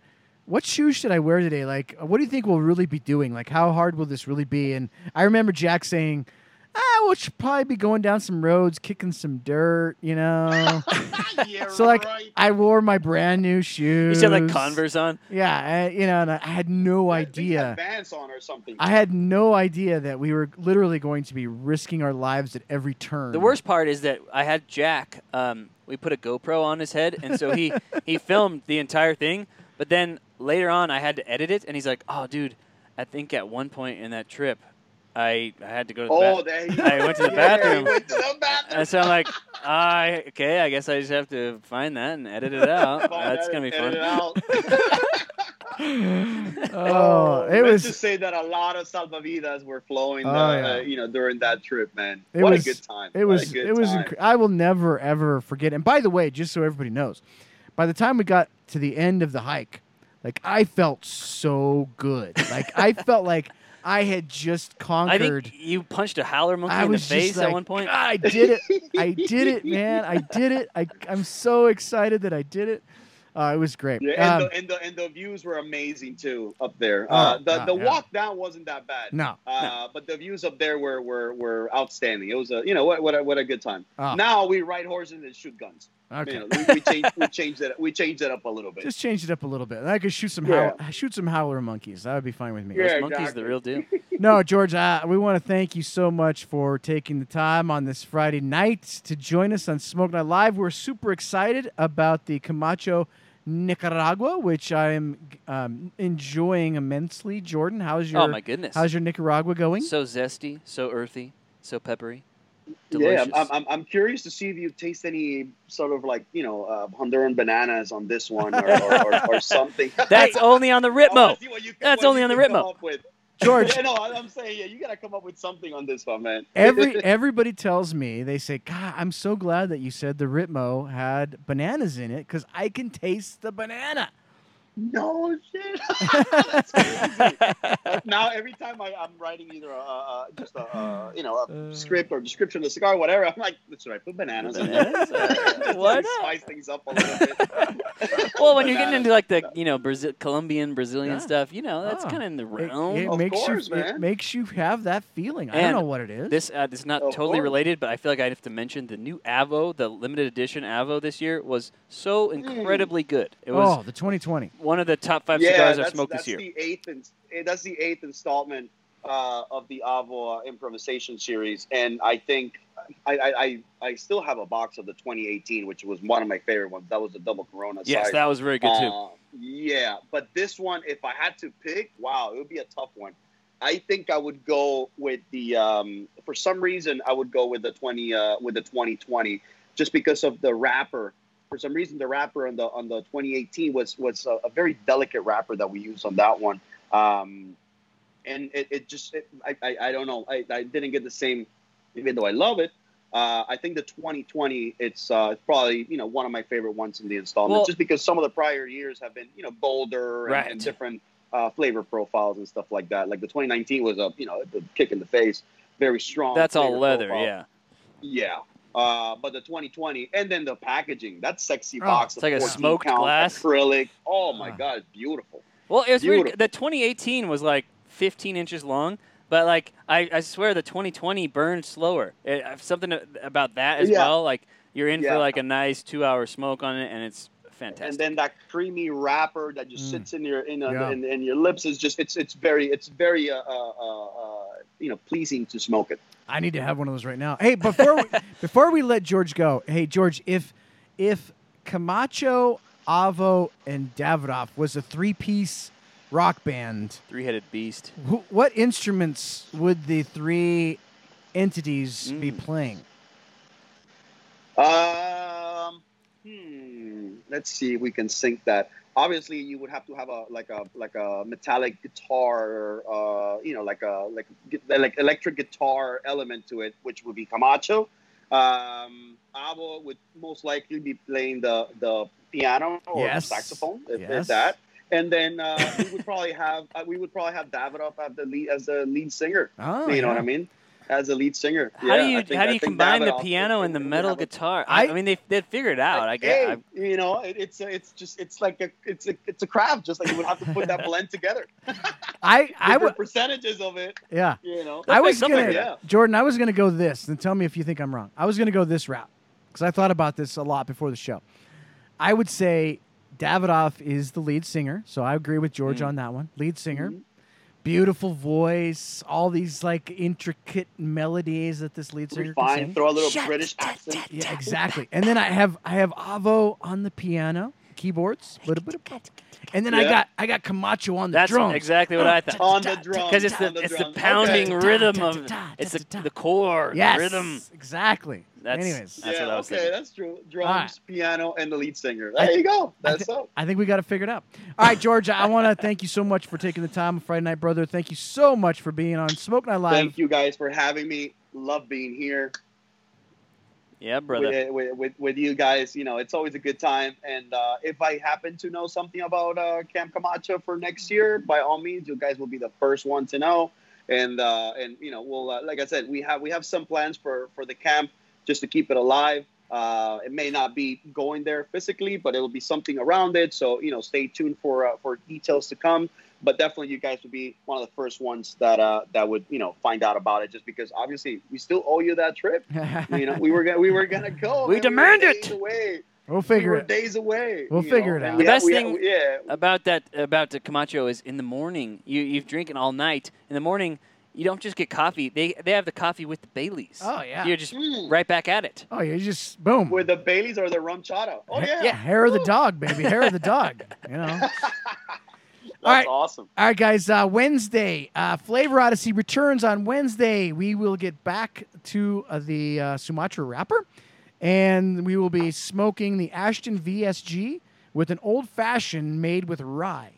"What shoes should I wear today? Like, what do you think we'll really be doing? Like, how hard will this really be?" And I remember Jack saying, "Ah, we'll should probably be going down some roads, kicking some dirt, you know." yeah, so like, right. I wore my brand new shoes. You shoes. said like Converse on. Yeah, I, you know, and I had no I think you had idea. Vans on or something. I had no idea that we were literally going to be risking our lives at every turn. The worst part is that I had Jack. Um, we put a GoPro on his head, and so he he filmed the entire thing. But then later on, I had to edit it, and he's like, "Oh, dude, I think at one point in that trip, I I had to go to the oh, bathroom." there you I went to the Yeah, bathroom. went to the bathroom. And so I'm like, I okay, I guess I just have to find that and edit it out. Find That's that, gonna be edit it fun. out. oh, it was just say that a lot of salvavidas were flowing, Oh, uh, yeah. uh, you know, during that trip, man. It what was- a good time. It was good it was inc- I will never ever forget. And by the way, just so everybody knows, by the time we got to the end of the hike, like I felt so good. Like I felt like I had just conquered. I conquered. think you punched a howler monkey I in the was just face like, at one point. I did it. I did it, man. I did it. I I'm so excited that I did it. Uh, it was great. Yeah, and, Um, the, and the and the views were amazing too up there. Oh, uh, the God, the yeah. walk down wasn't that bad. no, Uh, but the views up there were, were, were outstanding. It was a you know what what a, what a good time. Oh. Now we ride horses and shoot guns. Okay. You know, we, we changed we changed it we changed it up a little bit. Just change it up a little bit. And I could shoot some Yeah. howl- shoot some howler monkeys. That would be fine with me. Yeah. Those monkeys, exactly. the real deal. No, George, uh, we want to thank you so much for taking the time on this Friday night to join us on Smoke Night Live. We're super excited about the Camacho Nicaragua, which I am um, enjoying immensely. Jordan, how's your oh my goodness! how's your Nicaragua going? so zesty, so earthy, so peppery. Yeah, I'm, I'm, I'm curious to see if you taste any sort of like you know uh, Honduran bananas on this one or, or, or, or something. That's only on the Ritmo. see what you can- That's only on the Ritmo. George, Yeah, no, I'm saying yeah, you gotta come up with something on this one, man. every everybody tells me they say, "God, I'm so glad that you said the Ritmo had bananas in it because I can taste the banana." No shit. That's crazy. now every time I, I'm writing either a, a, a just a, a you know a Uh. script or description of the cigar, whatever, I'm like, should I put bananas in there? Bananas? Uh, Just why like spice things up a little bit. well, when you're getting into like the you know Brazil, Colombian, Brazilian Yeah. stuff, you know that's Oh. kind of in the realm. it Of makes course, you it makes you have that feeling. I don't know what it is. This uh, this is not Of totally course. related, but I feel like I have to mention the new Avo, the limited edition Avo this year was so incredibly good. It was oh, the 2020. One of the top five yeah, cigars I've smoked this year. the eighth and eh, that's the eighth installment uh, of the Avo improvisation series, and I think I, I, I I still have a box of the 2018, which was one of my favorite ones. That was the double Corona. Yes, size. that was very good too. Uh, yeah, but this one, if I had to pick, wow, it would be a tough one. I think I would go with the. Um, for some reason, I would go with the 20 uh, with the 2020, just because of the wrapper. For some reason, the wrapper on the on the 2018 was was a, a very delicate wrapper that we used on that one, um, and it, it just it, I, I I don't know I, I didn't get the same, even though I love it. Uh, I think the 2020, it's uh, it's probably you know one of my favorite ones in the installment, Well- just because some of the prior years have been you know bolder and, Right. and different uh, flavor profiles and stuff like that. Like the 2019 was a you know a kick in the face, very strong. That's all leather, profile. yeah. Yeah. Uh, but the 2020 and then the packaging, that sexy Oh, box, it's like a 14 smoked count glass. acrylic. Oh my Ah. god, it's beautiful. Well, it was weird. The 2018 was like 15 inches long, but like I, I swear the 2020 burned slower. It, uh, something about that as Yeah. well. Like you're in Yeah. for like a nice two-hour smoke on it, and it's fantastic. And then that creamy wrapper that just Mm. sits in your in, uh, Yeah. in, in your lips is just it's it's very it's very uh, uh, uh, uh, you know pleasing to smoke it. I need to have one of those right now. Hey, before we, before we let George go, hey George, if if Camacho, Avo, and Davidoff was a three-piece rock band, Three-headed beast. who, what instruments would the three entities be Mm. playing? Um, hmm. Let's see if we can sync that. Obviously, you would have to have a like a like a metallic guitar, uh, you know, like a like like electric guitar element to it, which would be Camacho. Um, Avo would most likely be playing the the piano or Yes. the saxophone, if, Yes. if that. And then uh, we would probably have uh, we would probably have Davidoff as the lead as the lead singer. Oh, you know yeah. what I mean? As a lead singer. How Yeah, do you think- how do you combine the piano and the metal guitar? I, I- I mean, they they figured it out. I guess Hey, you know, it, it's a, it's just it's like a it's a it's a craft. Just like you would have to put that blend together. I I would percentages of it. yeah. You know. I was something gonna like that. Jordan. I was gonna go this, and tell me if you think I'm wrong. I was gonna go this route because I thought about this a lot before the show. I would say Davidoff is the lead singer, so I agree with George Mm. on that one. Lead singer, Mhm. Beautiful voice, all these like intricate melodies that this lead singer can sing. throw a little British accent. Yeah, exactly. And then I have I have Avo on the piano, keyboards, and then I Yeah. got I got Camacho on the that's drums. exactly what I thought. On the drum. Because it's the on the it's the drums. pounding Okay. rhythm of it's the, the core the Yes, rhythm. exactly. That's- Anyways, That's yeah, what I was okay, thinking. that's true. Drums, Alright. piano, and the lead singer. There thi- you go. I That's thi- up. I think we got it figured out. All right, George, I want to thank you so much for taking the time, Friday Night Brother. Thank you so much for being on Smoke Night Live. Thank you guys for having me. Love being here Yeah, brother. with, with, with, you guys. You know, it's always a good time. And uh, if I happen to know something about uh, Camp Camacho for next year, by all means, you guys will be the first one to know. And uh, and you know, we'll uh, like I said, we have we have some plans for for the camp just to keep it alive. Uh, it may not be going there physically, but it will be something around it. So you know, stay tuned for uh, for details to come. But definitely, you guys would be one of the first ones that uh, that would you know find out about it, just because obviously we still owe you that trip. You know, we were gonna we were gonna go. We man. demand were it. Away. we'll We figure were it. days away. We'll figure know, it out. The ha- best we ha- thing- yeah. about that about the Camacho is in the morning. You you've drinking all night. In the morning, you don't just get coffee. They they have the coffee with the Baileys. Oh, yeah. You're just Mm. right back at it. Oh, you just boom. With the Baileys or the RumChata. Oh yeah. Yeah. Hair of the dog, baby. Hair of the dog. You know. That's All right. awesome. All right, guys. Uh, Wednesday, uh, Flavor Odyssey returns on Wednesday. We will get back to uh, the uh, Sumatra wrapper, and we will be smoking the Ashton VSG with an old fashioned made with rye.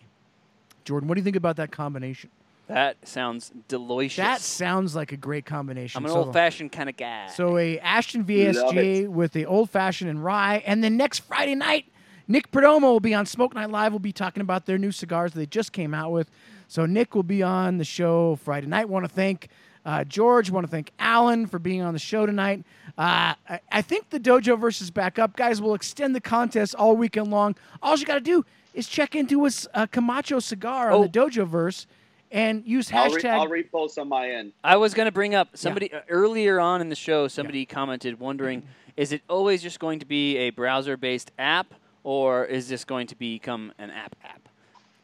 Jordan, what do you think about that combination? That sounds delicious. That sounds like a great combination. I'm an So- old fashioned kind of guy. So a Ashton VSG with the old fashioned and rye, and then next Friday night, Nick Perdomo will be on Smoke Night Live. We'll be talking about their new cigars they just came out with. So Nick will be on the show Friday night. Want to thank uh, George. Want to thank Alan for being on the show tonight. Uh, I, I think the Dojoverse is back up, guys. will extend the contest all weekend long. All you got to do is check into a, a Camacho cigar on Oh. the Dojoverse and use I'll, re- hashtag. I'll repost on my end. I was going to bring up somebody uh, earlier on in the show. Somebody commented wondering, is it always just going to be a browser-based app, or is this going to become an app app?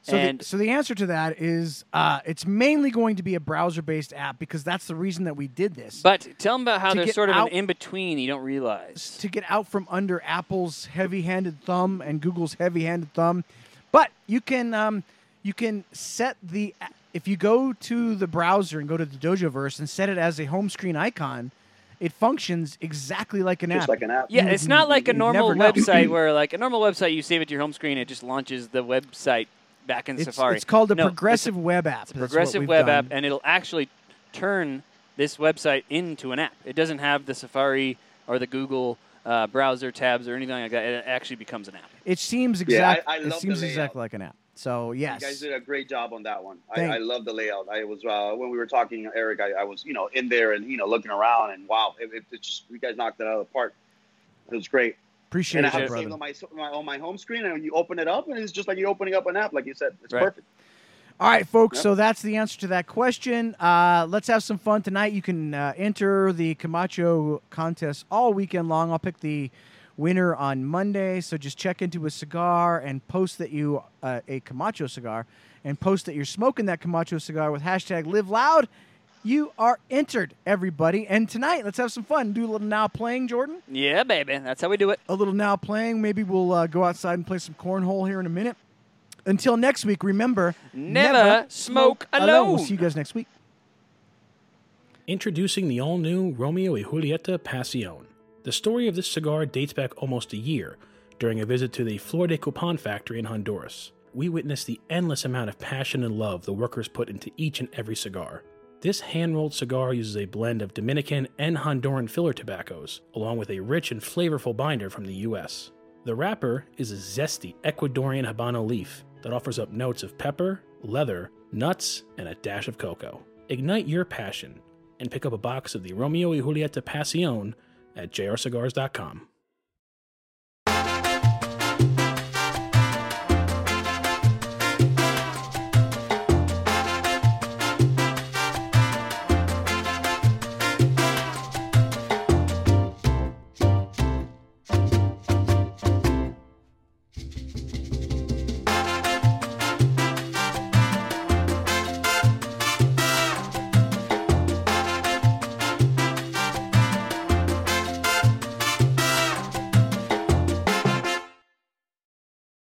So, the, so the answer to that is uh, it's mainly going to be a browser-based app because that's the reason that we did this. but tell them about how To there's sort of out- an in between. You don't realize. to get out from under Apple's heavy-handed thumb and Google's heavy-handed thumb, but you can um, you can set the if you go to the browser and go to the Dojoverse and set it as a home screen icon, it functions exactly like an Just app. like an app. Yeah, it's not like a normal website where, like, a normal website, you save it to your home screen, it just launches the website back in it's, Safari. it's called a No, it's a- progressive web app. It's a progressive web done. app, and it'll actually turn this website into an app. It doesn't have the Safari or the Google uh, browser tabs or anything like that. It actually becomes an app. It seems Yeah, I- I it seems exactly like an app. So yes, You guys did a great job on that one. I, I love the layout. I was uh, when we were talking, Eric. I, I was you know in there and you know looking around and wow, it, it, it just you guys knocked it out of the park. It was great. appreciate and I it, have it brother. saved on my, my on my home screen, and you open it up, and it's just like you're opening up an app, like you said. It's Right. perfect. All right, folks. Yep. So that's the answer to that question. Uh, let's have some fun tonight. You can uh, enter the Camacho contest all weekend long. I'll pick the winner on Monday. So just check into a cigar and post that you uh, a Camacho cigar and post that you're smoking that Camacho cigar with hashtag Live Loud. You are entered, everybody. And tonight, let's have some fun. Do a little now playing, Jordan. Yeah, baby. That's how we do it. A little now playing. Maybe we'll uh, go outside and play some cornhole here in a minute. Until next week, remember Never smoke alone. We'll alone. see you guys next week. Introducing the all new Romeo y Julieta Pasión. The story of this cigar dates back almost a year, during a visit to the Flor de Copán factory in Honduras. We witnessed the endless amount of passion and love the workers put into each and every cigar. This hand rolled cigar uses a blend of Dominican and Honduran filler tobaccos, along with a rich and flavorful binder from the US. The wrapper is a zesty Ecuadorian Habano leaf that offers up notes of pepper, leather, nuts, and a dash of cocoa. Ignite your passion and pick up a box of the Romeo y Julieta Pasión at jrcigars.com.